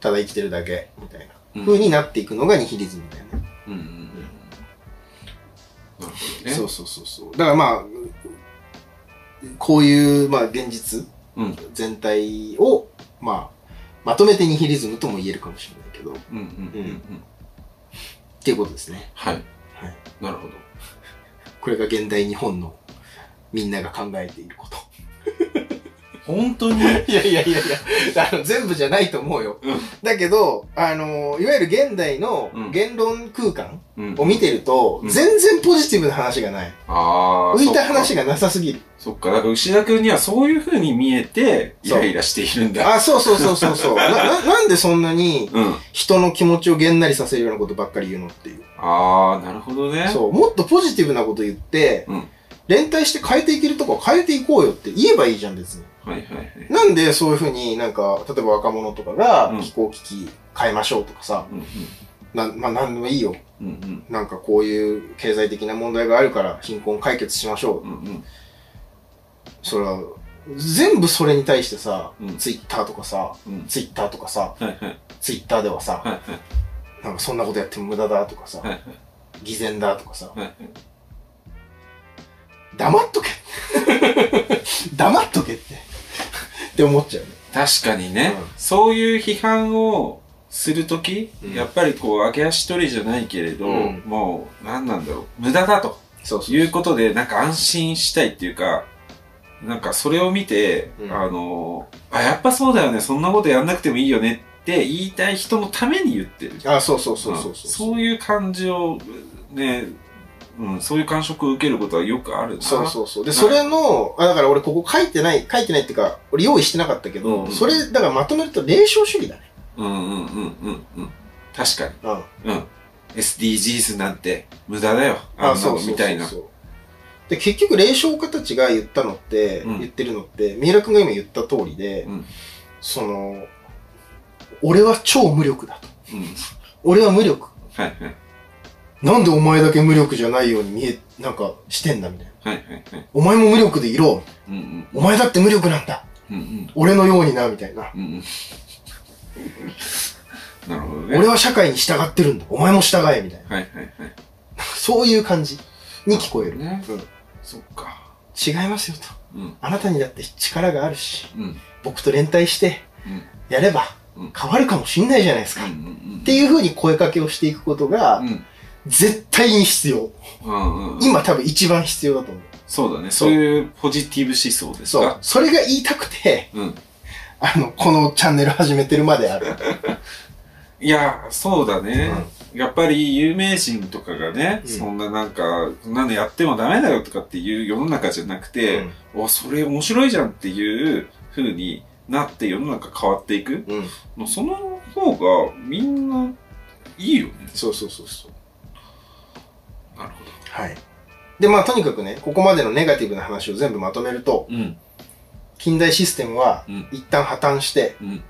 ただ生きてるだけ、みたいな。うん風になっていくのがニヒリズムだよね。うんうんうん。なるほどね。そうそうそうそう。だからまあ、こういう、まあ現実うん。全体を、まあ、まとめてニヒリズムとも言えるかもしれないけど、っうんうんうんうん。っていうことですね。はい。はい。なるほど。これが現代日本のみんなが考えていること。本当に？いやいやいやいや、あの、全部じゃないと思うよ。うんだけど、あの、いわゆる現代のうん言論空間うんを見てると、うん全然ポジティブな話がない。ああ。浮いた話が。がなさすぎる。そっか。だから牛田君にはそういう風に見えて、イライラしているんだ。あ、そうそうそうそうそう。(laughs) な、な、なんでそんなにうん。人の気持ちをげんなりさせるようなことばっかり言うのっていう。ああ、なるほどね。そう。もっとポジティブなこと言って、うん連帯して変えていけるとこは変えていこうよって言えばいいじゃん、別に。はいはいはい。なんでそういうふうになんか、例えば若者とかがうん気候危機変えましょうとかさ、うんな、まあなんでもいいよ。うん。うんなんかこういう経済的な問題があるから貧困解決しましょう。うん。うんうん。それは、全部それに対してさ、うんツイッターとかさ、うんツイッターとかさ、はいはい。ツイッターではさ、はいはい。なんかそんなことやっても無駄だとかさ、はいはい。偽善だとかさ、はいはい。黙っとけ。(laughs) 黙っとけって。って思っちゃうね。確かにね、うん。そういう批判をするとき、うん。やっぱりこう、揚げ足取りじゃないけれど、うん。もう、何なんだろう、無駄だとそうそういうことで、なんか安心したいっていうか、なんかそれを見て、うん。あの、あ、やっぱそうだよね、そんなことやんなくてもいいよねって言いたい人のために言ってる。あ、そうそうそうそうそう。ん。そういう感じを、ね、うん、そういう感触を受けることはよくあるな。そうそうそう。で、それの、あだから俺ここ書いてない、書いてないっていうか、俺用意してなかったけど、うんそれ、だからまとめると霊障主義だね。うんうんうんうんうん。確かに。うん。うん。SDGs なんて無駄だよ。あんなのみたいな。そうで、結局、霊障家たちが言ったのって、うん言ってるのって、三浦君が今言った通りで、うんその、俺は超無力だと。うん。俺は無力。はいはい。なんでお前だけ無力じゃないように見え、なんかしてんだみたいな。はいはいはい。お前も無力でいろうんうん。う。お前だって無力なんだ。うんうん。俺のようにな、みたいな。うんうん。(laughs) なるほどね。俺は社会に従ってるんだ。お前も従え、みたいな。はいはいはい。そういう感じに聞こえる。ねうんそっか。違いますよと。うん。あなたにだって力があるし、うん。僕と連帯してうん。やればうん変わるかもしんないじゃないですか。うんっうん。ていう風に声かけをしていくことが、うん。絶対に必要。うんうん。今多分一番必要だと思う。そうだね。そういうポジティブ思想ですそうか。。それが言いたくて、うん。あの、このチャンネル始めてるまである。(laughs) いや、そうだね。やっぱり有名人とかがね、うんそんななんか、そんなのやってもダメだよとかっていう世の中じゃなくて、お、それ面白いじゃんっていう風になって世の中変わっていく。うん。その方がみんないいよね。そうそうそうそう。なるほはい。で、まあとにかくね、ここまでのネガティブな話を全部まとめると、ど。うん。近代システムはうん。一旦破綻して、うん。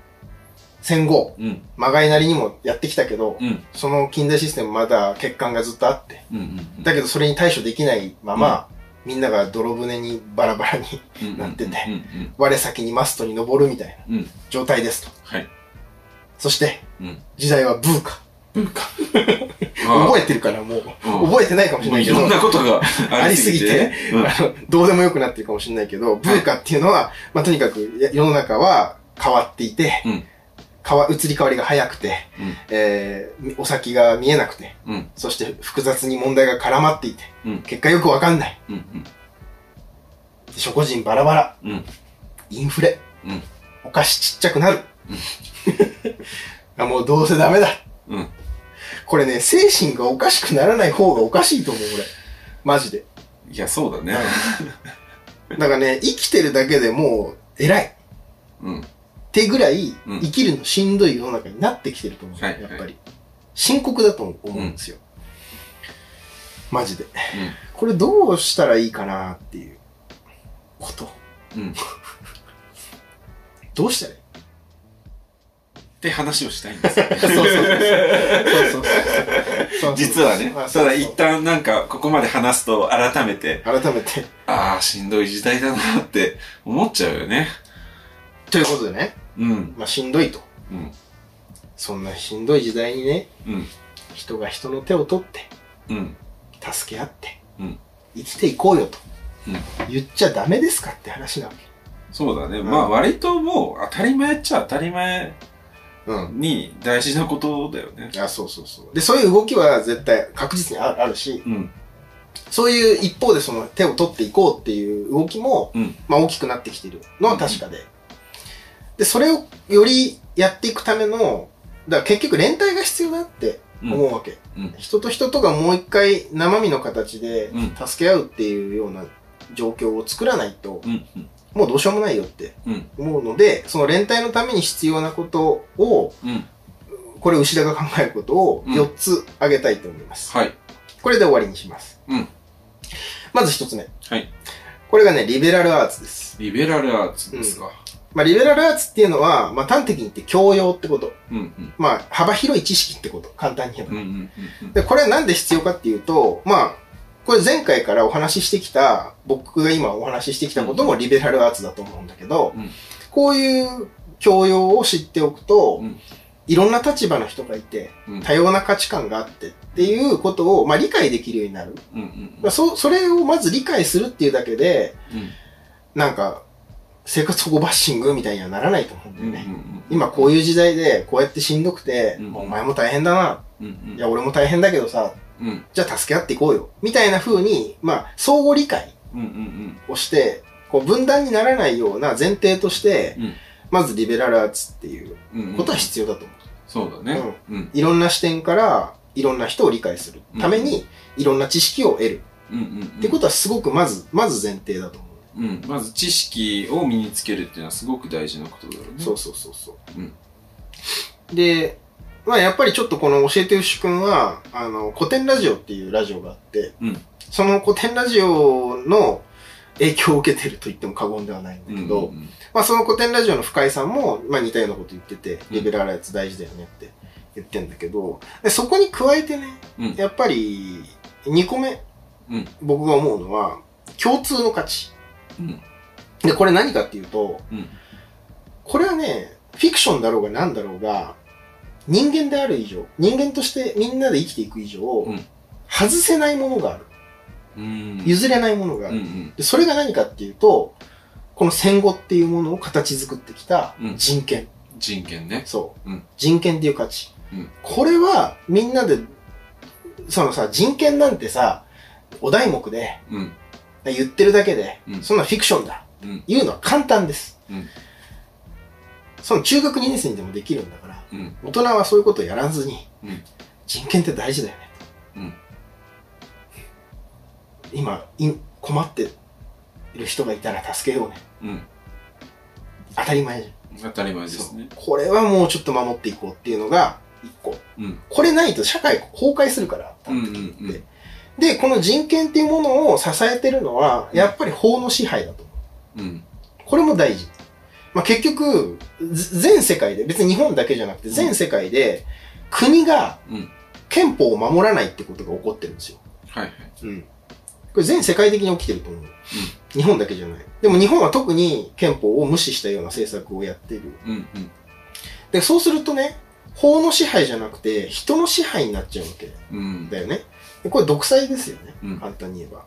戦後、うん。まがいなりにもやってきたけど、うん。その近代システムまだ欠陥がずっとあって、うん。うん。だけどそれに対処できないまま、みんなが泥船にバラバラに、うんなっててうん。うん。我先にマストに登るみたいなうん。状態ですと。はい。そして、うん。時代はブーカ。文化。(laughs) 覚えてるからもう、うん覚えてないかもしれないけど、いろんなことがありすぎて。どうでもよくなってるかもしれないけど、ブーカっていうのは、まあ、とにかくや世の中は変わっていて、うん変わ、移り変わりが早くて、うんえー、お先が見えなくて、うん。そして複雑に問題が絡まっていて、うん結果よくわかんない。うん。諸個人バラバラ、うん。インフレ、うん。お菓子ちっちゃくなる。(laughs) あもうどうせダメだ。うん。これね、精神がおかしくならない方がおかしいと思う、俺。マジで。いや、そうだね。だからね、生きてるだけでもう、偉い。っうん。てぐらい、うん生きるのしんどい世の中になってきてると思う、はいやっぱり。深刻だと思うんですよ。マジで。これどうしたらいいかなっていうこと。うん。うん。っどうしたらいい？て話をしたいんですよ。(laughs) そうそうそう。そうそう。実はねあ。そうそうただ一旦なんか、ここまで話すと改めて、改めて。ああ、しんどい時代だなって思っちゃうよね。ということでね、うん。まあしんどいと。うん。そんなしんどい時代にね、うん。人が人の手を取って、うん。助け合って、うん生きていこうよと。うん言っちゃダメですかって話なわけ。そうだね。んまあ割ともう当たり前っちゃ当たり前うん。に大事なことだよね。あ、そうそうそう。で、そういう動きは絶対確実にああるし、うん。そういう一方でその手を取っていこうっていう動きも、うん。まあ大きくなってきているのは確かで。で、それをよりやっていくための、だから結局連帯が必要だってうん。思うわけ。うん。人と人とがもう一回生身の形でうん助け合うっていうような状況を作らないと、うん。うん。もうどうしようもないよってうん。思うので、その連帯のために必要なことを、うん。これ牛田が考えることをうん4つ挙げたいと思います。はい。これで終わりにします。うん。まず1つ目。はい。これがね、リベラルアーツです。リベラルアーツですか。まあ、リベラルアーツっていうのは、まあ、端的に言って教養ってこと。うん。うん。まあ、幅広い知識ってこと。簡単に言えば。うん。うん。うん。で、これはなんで必要かっていうと、まあ、これ前回からお話ししてきた、僕が今お話ししてきたこともリベラルアーツだと思うんだけど、うんこういう教養を知っておくと、うんいろんな立場の人がいて、うん。多様な価値観があってっていうことを、まあ、理解できるようになる。うん。うん。まあ、そ、それをまず理解するっていうだけで、うん。なんか、生活保護バッシングみたいにはならないと思うんだうん。よね。うん。今こういう時代で、こうやってしんどくて、うんお前も大変だな。うん。いや、俺も大変だけどさ、うん。じゃあ助け合っていこうよ。みたいな風に、まあ、相互理解うん。うん。をして、こう、分断にならないような前提として、うんまずリベラルアーツっていううん。ことは必要だと思う。そうだね。うん。いろんな視点から、いろんな人を理解するために、いろんな知識を得る。うん。うん。ってことはすごくまず、まず前提だと思う。うん。まず知識を身につけるっていうのはすごく大事なことだよね。そうそうそうそう。うんで、まあやっぱりちょっとこの教えて牛くんは、あの、古典ラジオっていうラジオがあって、うんその古典ラジオの影響を受けてると言っても過言ではないんだうん。けど、うん。まあその古典ラジオの深井さんも、まあ似たようなこと言ってて、うんリベラルやつ大事だよねって言ってんだけど、でそこに加えてね、うんやっぱり2個目、うん僕が思うのは、共通の価値。うん。で、これ何かっていうと、うん。これはね、フィクションだろうが何だろうが、人間である以上、人間としてみんなで生きていく以上、うん外せないものがある。うん。譲れないものがある。うん。うん。でそれが何かっていうと、この戦後っていうものを形作ってきたうん人権。人権ね。そう、うん人権っていう価値。うんこれはみんなで、そのさ、人権なんてさ、お題目でうん。言ってるだけで、うんそんなフィクションだ。うん。言うのは簡単です。うんその中学2年生にでもできるんだから、うん。大人はそういうことをやらずに、うん人権って大事だよね。うん今い、困っている人がいたら助けようね。うん。当たり前じ当たり前ゃん。ですね。これはもうちょっと守っていこうっていうのが一個。うん。これないと社会崩壊するから。で、この人権っていうものを支えてるのは、やっぱり法の支配だと思う。うん。これも大事。まあ、結局、ず全世界で、別に日本だけじゃなくて全世界で、国がうん。憲法を守らないってことが起こってるんですよ。はいはい。うん。これ全世界的に起きてると思う。日本だけじゃない。でも日本は特に憲法を無視したような政策をやっている。うん。うん。で、そうするとね、法の支配じゃなくて人の支配になっちゃうわけうん。だよね。でこれ独裁ですよね。うん簡単に言えば。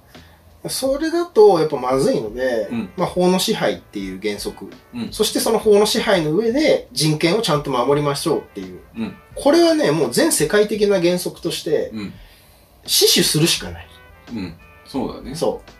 それだとやっぱまずいので、うんまあ法の支配っていう原則、うんそしてその法の支配の上で人権をちゃんと守りましょうっていう。うんこれはね、もう全世界的な原則としてうん。死守するしかない。うん。そうだね。そう。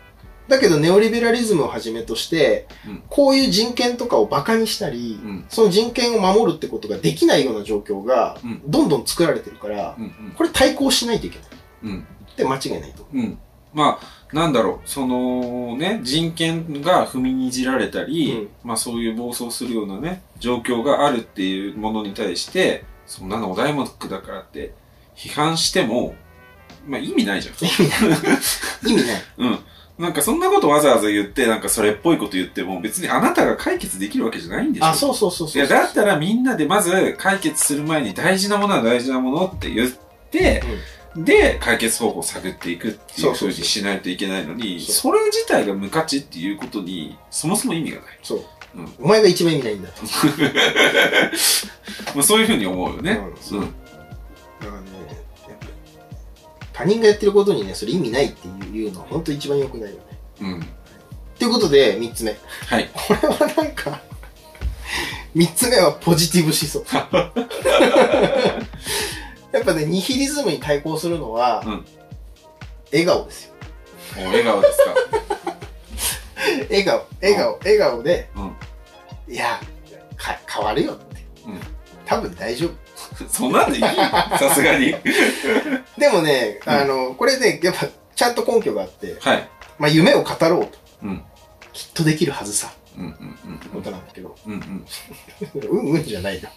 だけどネオリベラリズムをはじめとして、うんこういう人権とかを馬鹿にしたり、うん。その人権を守るってことができないような状況がうん、どんどん作られてるから。これ対抗しないといけない。うん。って間違いないと思うん。まあ、なんだろう、そのね、人権が踏みにじられたり、まあそういう暴走するようなね、状況があるっていうものに対して、そんなのお題目だからって批判しても、まあ意味ないじゃん。う。意味ない。(laughs) うん。なんかそんなことわざわざ言って、なんかそれっぽいこと言っても別にあなたが解決できるわけじゃないんでしょあ、そうそうそうそう。いや、だったらみんなでまず解決する前に大事なものは大事なものって言って、で、解決方法を探っていくっていう風にしないといけないのに、それ自体が無価値っていうことに、そもそも意味がない。そう。うんお前が一番意味ないんだと。(laughs) まあそういう風に思うよね。うんうん。だからね、やっぱ他人がやってることにね、それ意味ないっていうのは本当一番良くないよね。うん。ということで、三つ目。はい。これはなんか、三つ目はポジティブ思想。(laughs) やっぱね、ニヒリズムに対抗するのは、うん笑顔ですよ。お笑顔ですか。(laughs) 笑顔、笑顔、笑顔で、うん。いや、か、変わるよって。うん多分大丈夫。(laughs) そんなんでいいさすがに。(laughs) でもね、うんあの、これね、やっぱ、ちゃんと根拠があって、はい。まあ、夢を語ろうと。うん。きっとできるはずさ。うんうんうんってことなんだけど。うんうん。うんうんじゃないよ。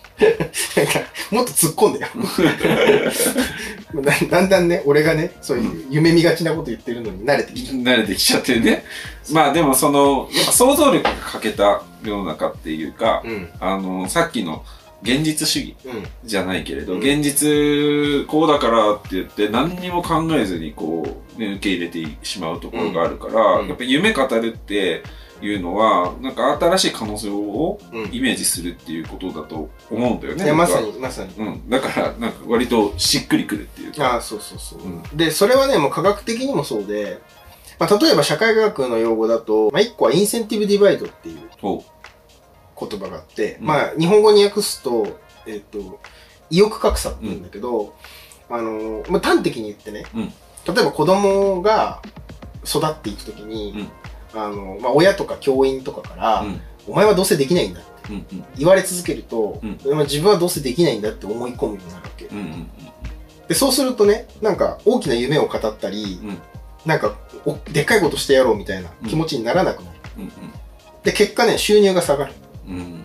なんか、もっと突っ込んでよ。(laughs) だだんだんね、俺がね、そういう夢見がちなこと言ってるのに慣れてきちゃう。慣れてきちゃってるね。まあでもその、やっぱ想像力が欠けた世の中っていうか、うん。あの、さっきの現実主義うん。じゃないけれど、うん現実こうだからって言って何にも考えずにこう、ね、受け入れてしまうところがあるから、うんやっぱ夢語るっていうのは、なんか新しい可能性をうん。イメージするっていうことだと思うんだよね。いや、まさ。に、まさに。うん。だから、なんか割としっくりくるっていうか。ああ、そうそうそう。うんで、それはね、もう科学的にもそうで、まあ、例えば社会学の用語だと、まあ、一個はインセンティブディバイドっていうほ言葉があって、うんまあ、日本語に訳すと、えっ、と、意欲格差って言うんだけど、あの、まあ、端的に言ってね、うん例えば子供が育っていくときに、あの、まあ、親とか教員とかから、う。うん。お前はどうせできないんだってうんうん。言われ続けると、うんまあ自分はどうせできないんだって思い込むようになるわけ。うんうんで、そうするとね、なんか大きな夢を語ったり、うんなんかおでっかいことしてやろうみたいな気持ちにならなくなる。うんで、結果ね、収入が下がる。うん。うん。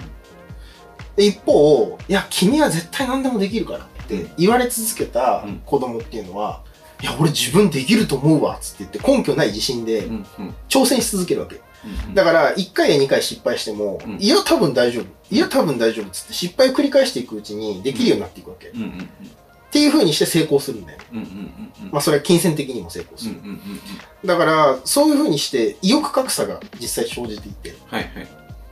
で、一方、いや、君は絶対何でもできるからって言われ続けたうん子供っていうのは、いや、俺自分できると思うわ、つって言って根拠ない自信でうんうん。挑戦し続けるわけ。うんだから、1回や2回失敗しても、うんいや、多分大丈夫。いや、多分大丈夫。つって失敗を繰り返していくうちにできるようになっていくわけ。っうんうんていう風にして成功するんだよね。うんうんうんうん。まあ、それは金銭的にも成功する。うんうんうんうん。だから、そういう風にして意欲格差が実際生じていて、はいはい。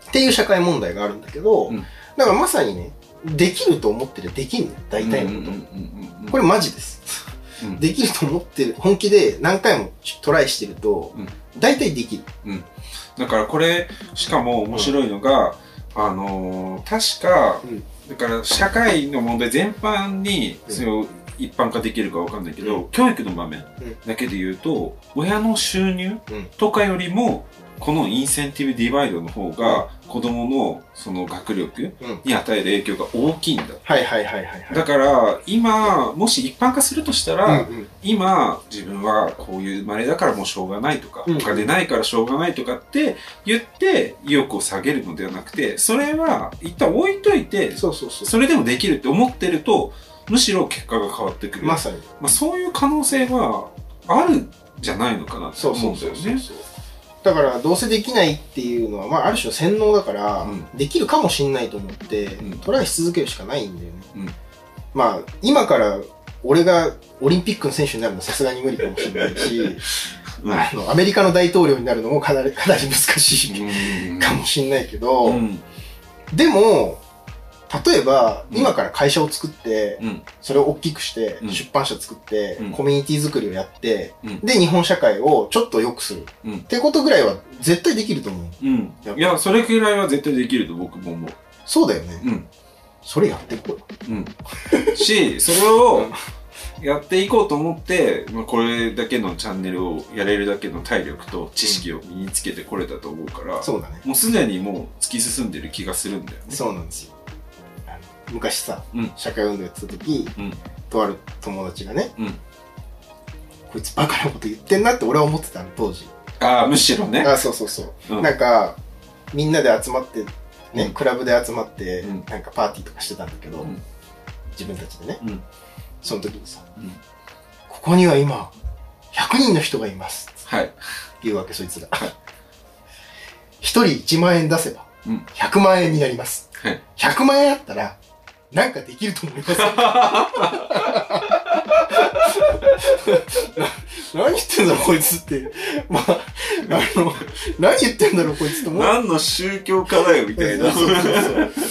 っていう社会問題があるんだけど、うん。だからまさにね、できると思ってるできんのよ、大体のこと。これ、れマジです。うん。できると思ってる、本気で何回もトライしてるとうん、大体できる。だからこれ、しかも面白いのが、あのー、確か、うん。だから社会の問題全般に、うん。それを一般化できるかわかんないけど、う教育の場面うんだけで言うと、親の収入うん。とかよりも、このインセンティブディバイドの方が、子供のその学力うんに与える影響が大きいんだ。はいはいはいはいはい。だから、今、もし一般化するとしたら、うんうん今、自分はこういう生まれだからもうしょうがないとか、うんお金ないからしょうがないとかって言って、意欲を下げるのではなくて、それは一旦置いといて、そうそうそう。それでもできるって思ってると、むしろ結果が変わってくる。まさに。まあ、そういう可能性はあるんじゃないのかなとそう思そううんだよね。そうそう。だから、どうせできないっていうのは、まあ、ある種の洗脳だから、うん。できるかもしんないと思って、うん。トライし続けるしかないんだよね。うん。まあ、今から、俺がオリンピックの選手になるのはさすがに無理かもしれないし、うん。あの、アメリカの大統領になるのもかなり、かなり難しいうん。かもしんないけど、うん。でも、例えば、うん今から会社を作って、うん。それを大きくして、うん出版社作って、うんコミュニティ作りをやって、うんで、日本社会をちょっと良くする。うんってことぐらいは絶対できると思う。うん。いや、それくらいは絶対できると僕も思う。そうだよね。うん。それやっていこうよ。うん。し、それをやっていこうと思って、(laughs) まあ、これだけのチャンネルをやれるだけの体力と知識を身につけてこれたと思うから、そうだね。もうすでにもう突き進んでる気がするんだよね。そうなんですよ。昔さ、うん社会運動やってた時、うんとある友達がね、うんこいつバカなこと言ってんなって俺は思ってたの、当時。ああ、むしろね。あ、そうそうそう。うんなんか、みんなで集まって、ね、うんクラブで集まって、うんなんかパーティーとかしてたんだけど、うん自分たちでね、うんその時にさ、うんここには今、100人の人がいます。はい。言うわけ、そいつがはい。一人1万円出せば、うん100万円になります。はい。100万円あったら、なんかできると思います？(laughs) な何言ってんだろ、こいつって。まあ、あの、何言ってんだろ、こいつって思う。何の宗教家だよ、みたいな。そうそう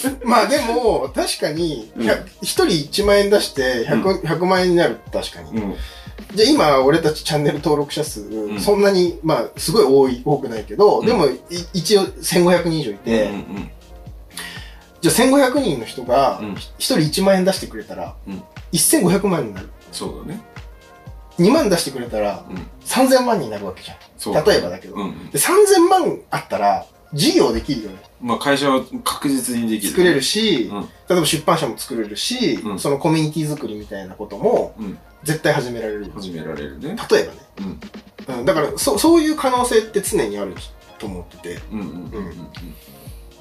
そうまあでも、確かに、うん100一人1万円出して100、100万円になる、確かに。うん。じゃあ今、俺たちチャンネル登録者数、んそんなに、まあ、すごい多い、多くないけど、うんでも、い一応1500人以上いて、うんじゃあ1500人の人がうん1人1万円出してくれたら、うん1500万になる。そうだね。2万出してくれたらうん。3000万になるわけじゃ。ん。例えばだけど。うんうん。で、3000万あったら、事業できるよね。まあ会社は確実にできる。作れるし、うん。例えば出版社も作れるし、うんそのコミュニティ作りみたいなこともうん。絶対始められる。始められるね。例えばね。うん。うん、だからそ、そういう可能性って常にあると思ってて。うんうんうんうん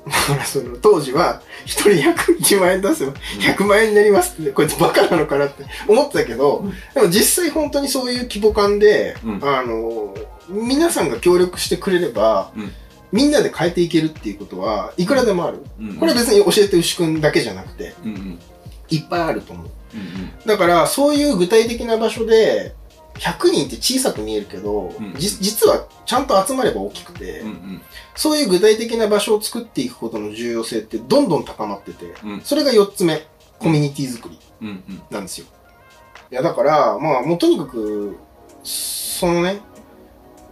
だからその当時は、一人101万円出せば100万円になりますって、こいつバカなのかなって思ってたけど、うん。でも実際本当にそういう規模感で、うん。あの、皆さんが協力してくれれば、うん。みんなで変えていけるっていうことはいくらでもある。うん。うん。これは別に教えて牛くんだけじゃなくて、うんうん。いっぱいあると思う。うん。だから、そういう具体的な場所で、100人って小さく見えるけど、うん。じ実はちゃんと集まれば大きくて、うんうん。そういう具体的な場所を作っていくことの重要性ってどんどん高まってて、うん。それが4つ目、コミュニティ作りうんうん。なんですよ。いや、だから、まあ、もうとにかく、そのね、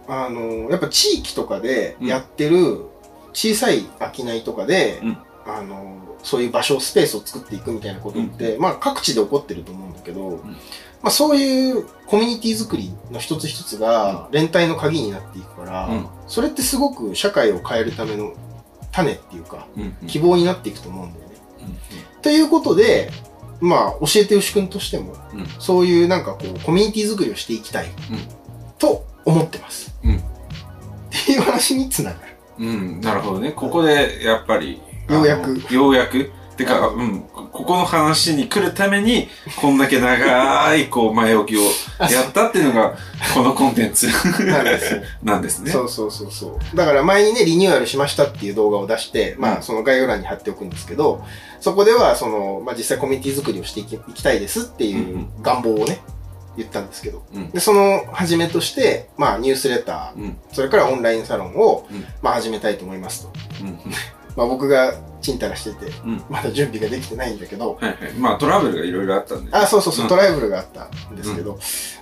あの、やっぱ地域とかでやってる小さい商いとかで、うんあの、そういう場所、スペースを作っていくみたいなことって、まあ各地で起こってると思うんだけど、まあそういうコミュニティ作りの一つ一つが連帯の鍵になっていくから、うん。それってすごく社会を変えるための種っていうか、うん。うん。希望になっていくと思うんだよね。うん。ということで、まあ、教えて牛くんとしても、うん。そういうなんかこう、コミュニティ作りをしていきたい、と思ってます。うん。っていう話につながる。うん、なるほどね。ここで、やっぱり。ようやくようやく。てか、うん、こここの話に来るために、こんだけ長い、こう、前置きをやったっていうのが、(laughs) このコンテンツなんですよ。なんですね。そうそうそうそう。だから前にね、リニューアルしましたっていう動画を出して、まあ、その概要欄に貼っておくんですけど、そこでは、その、まあ実際コミュニティ作りをしていきいきたいですっていう願望をね、言ったんですけど。うんで、その、はじめとして、まあ、ニュースレター、うん。それからオンラインサロンを、うんまあ、始めたいと思いますと。うん。まあ、僕がちんたらしてて、うんまだ準備ができてないんだけど、はいはい。まあ、トラブルがいろいろあったんで。あ、そうそうそう、うんトライブルがあったんですけど、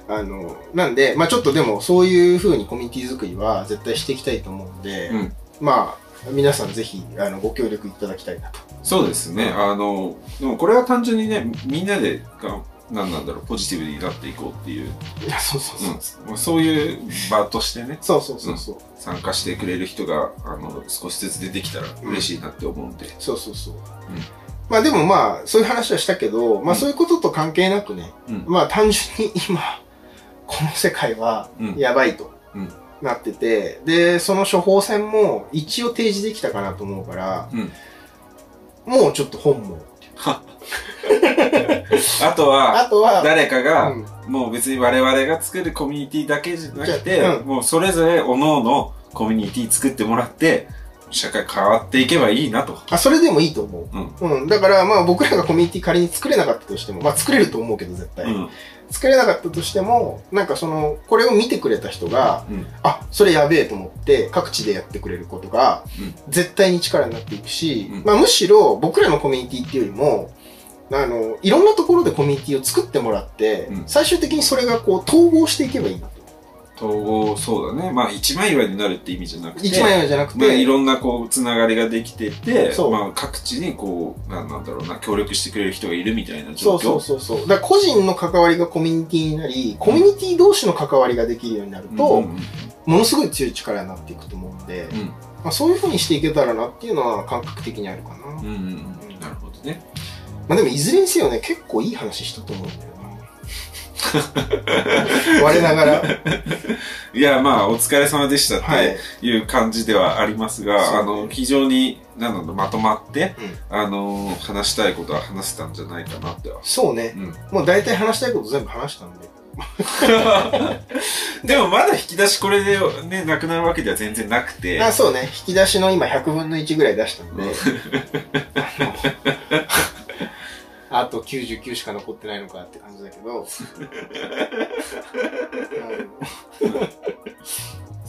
あの、なんで、まあちょっとでもそういう風にコミュニティ作りは絶対していきたいと思うんで、うんまあ、皆さんぜひ、あの、ご協力いただきたいなと。そうですね。あの、でもこれは単純にね、みんなでが、なんなんだろう、ポジティブになっていこうっていう、いや、そうそうそう。うんまあ、そういう場としてね、そうそうそうそう。参加してくれる人が、あの、少しずつ出てきたら嬉しいなって思うんで。そうそうそう。まあでもまあ、そういう話はしたけど、まあうんそういうことと関係なくね、うん。まあ単純に今、この世界はうんやばいとうんなってて、で、その処方箋も一応提示できたかなと思うから、うんもうちょっと本望。(laughs) あとは、あとは、誰かが、うんもう別に我々が作るコミュニティだけじゃなくて、じゃあうんもうそれぞれ各々コミュニティ作ってもらって、社会変わっていけばいいなと。あ、それでもいいと思う。うん。うん。だからまあ僕らがコミュニティ仮に作れなかったとしても、まあ作れると思うけど絶対。うん。作れなかったとしても、なんかその、これを見てくれた人が、うん。あ、それやべえと思って各地でやってくれることが、うん絶対に力になっていくし、うんまあむしろ僕らのコミュニティっていうよりも、あの、いろんなところでコミュニティを作ってもらって、うん最終的にそれがこう統合していけばいいなと。統合、そうだね。まあ一枚岩になるって意味じゃなくて、一枚岩じゃなくまあ、いて、ろんなこう、つながりができてて、まあ各地にこう、なんなんだろうな、協力してくれる人がいるみたいな状況。そうそうそうそう。だ個人の関わりがコミュニティになり、コミュニティ同士の関わりができるようになると、うんうんものすごい強い力になっていくと思うんで、うん。まあ、そういう風にしていけたらなっていうのは感覚的にあるかな。うんうんうん。なるほどね。まあでもいずれにせよね、結構いい話したと思うんだよな。(laughs) 我ながら。(laughs) いや、まあ、お疲れ様でしたって、はい。いう感じではありますが、そうあの、非常に、なんだまとまって、うんあの、話したいことは話せたんじゃないかなっては。そうねう。ん。もう大体話したいこと全部話したんで。(laughs) でもまだ引き出しこれでね、なくなるわけでは全然なくて、あ、そうね。引き出しの今100分の1ぐらい出したんで。あと99しか残ってないのかって感じだけど。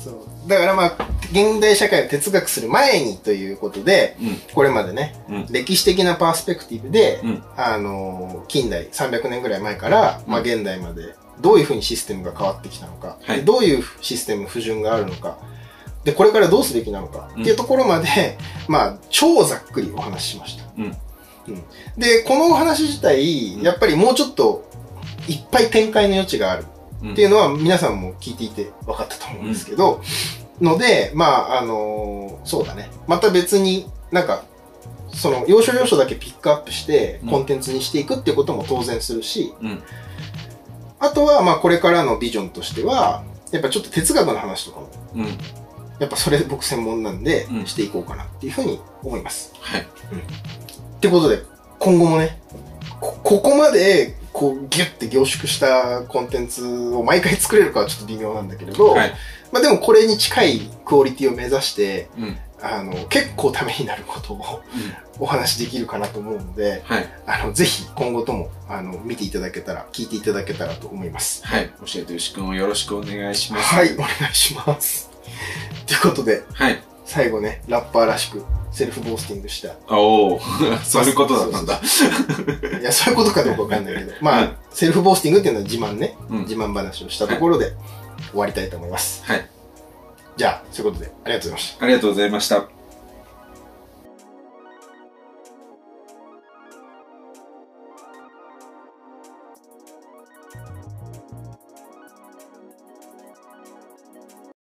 そう。だからまあ、現代社会を哲学する前にということで、うん。これまでね、うん歴史的なパースペクティブで、うんあの、近代、300年ぐらい前から、まあうん現代まで、どういうふうにシステムが変わってきたのか、はいでどういうシステム、不順があるのか、で、これからどうすべきなのかっていうところまで、まあ、超ざっくりお話ししました。うん。うんで、このお話自体、やっぱりもうちょっといっぱい展開の余地がある。うん。っていうのは皆さんも聞いていて分かったと思うんですけど、ので、まあ、あのーそうだね。また別になんか、その要所要所だけピックアップしてうん。コンテンツにしていくっていうことも当然するし、うん。あとはまあこれからのビジョンとしては、やっぱちょっと哲学の話とかも、うん。やっぱそれ僕専門なんでうん。していこうかなっていうふうに思います。はい。ってことで、今後もね、こここまでこうギュッて凝縮したコンテンツを毎回作れるかはちょっと微妙なんだけれど、はい。まあでもこれに近いクオリティを目指して、うん。あの、結構ためになることをお話しできるかなと思うので、はい。あの、ぜひ今後とも、あの、見ていただけたら、聞いていただけたらと思います。はい。教えて牛くんをよろしくお願いします。はい、お願いします。ということで、はい。最後ね、ラッパーらしく、セルフボースティングした。おお (laughs) そういうことだったんだ。いや、そういうことかどうかわかんないけど、まあ、うんセルフボースティングっていうのは自慢ね、うん自慢話をしたところで終わりたいと思います。はい。じゃあ、そういうことで、ありがとうございました。ありがとうございました。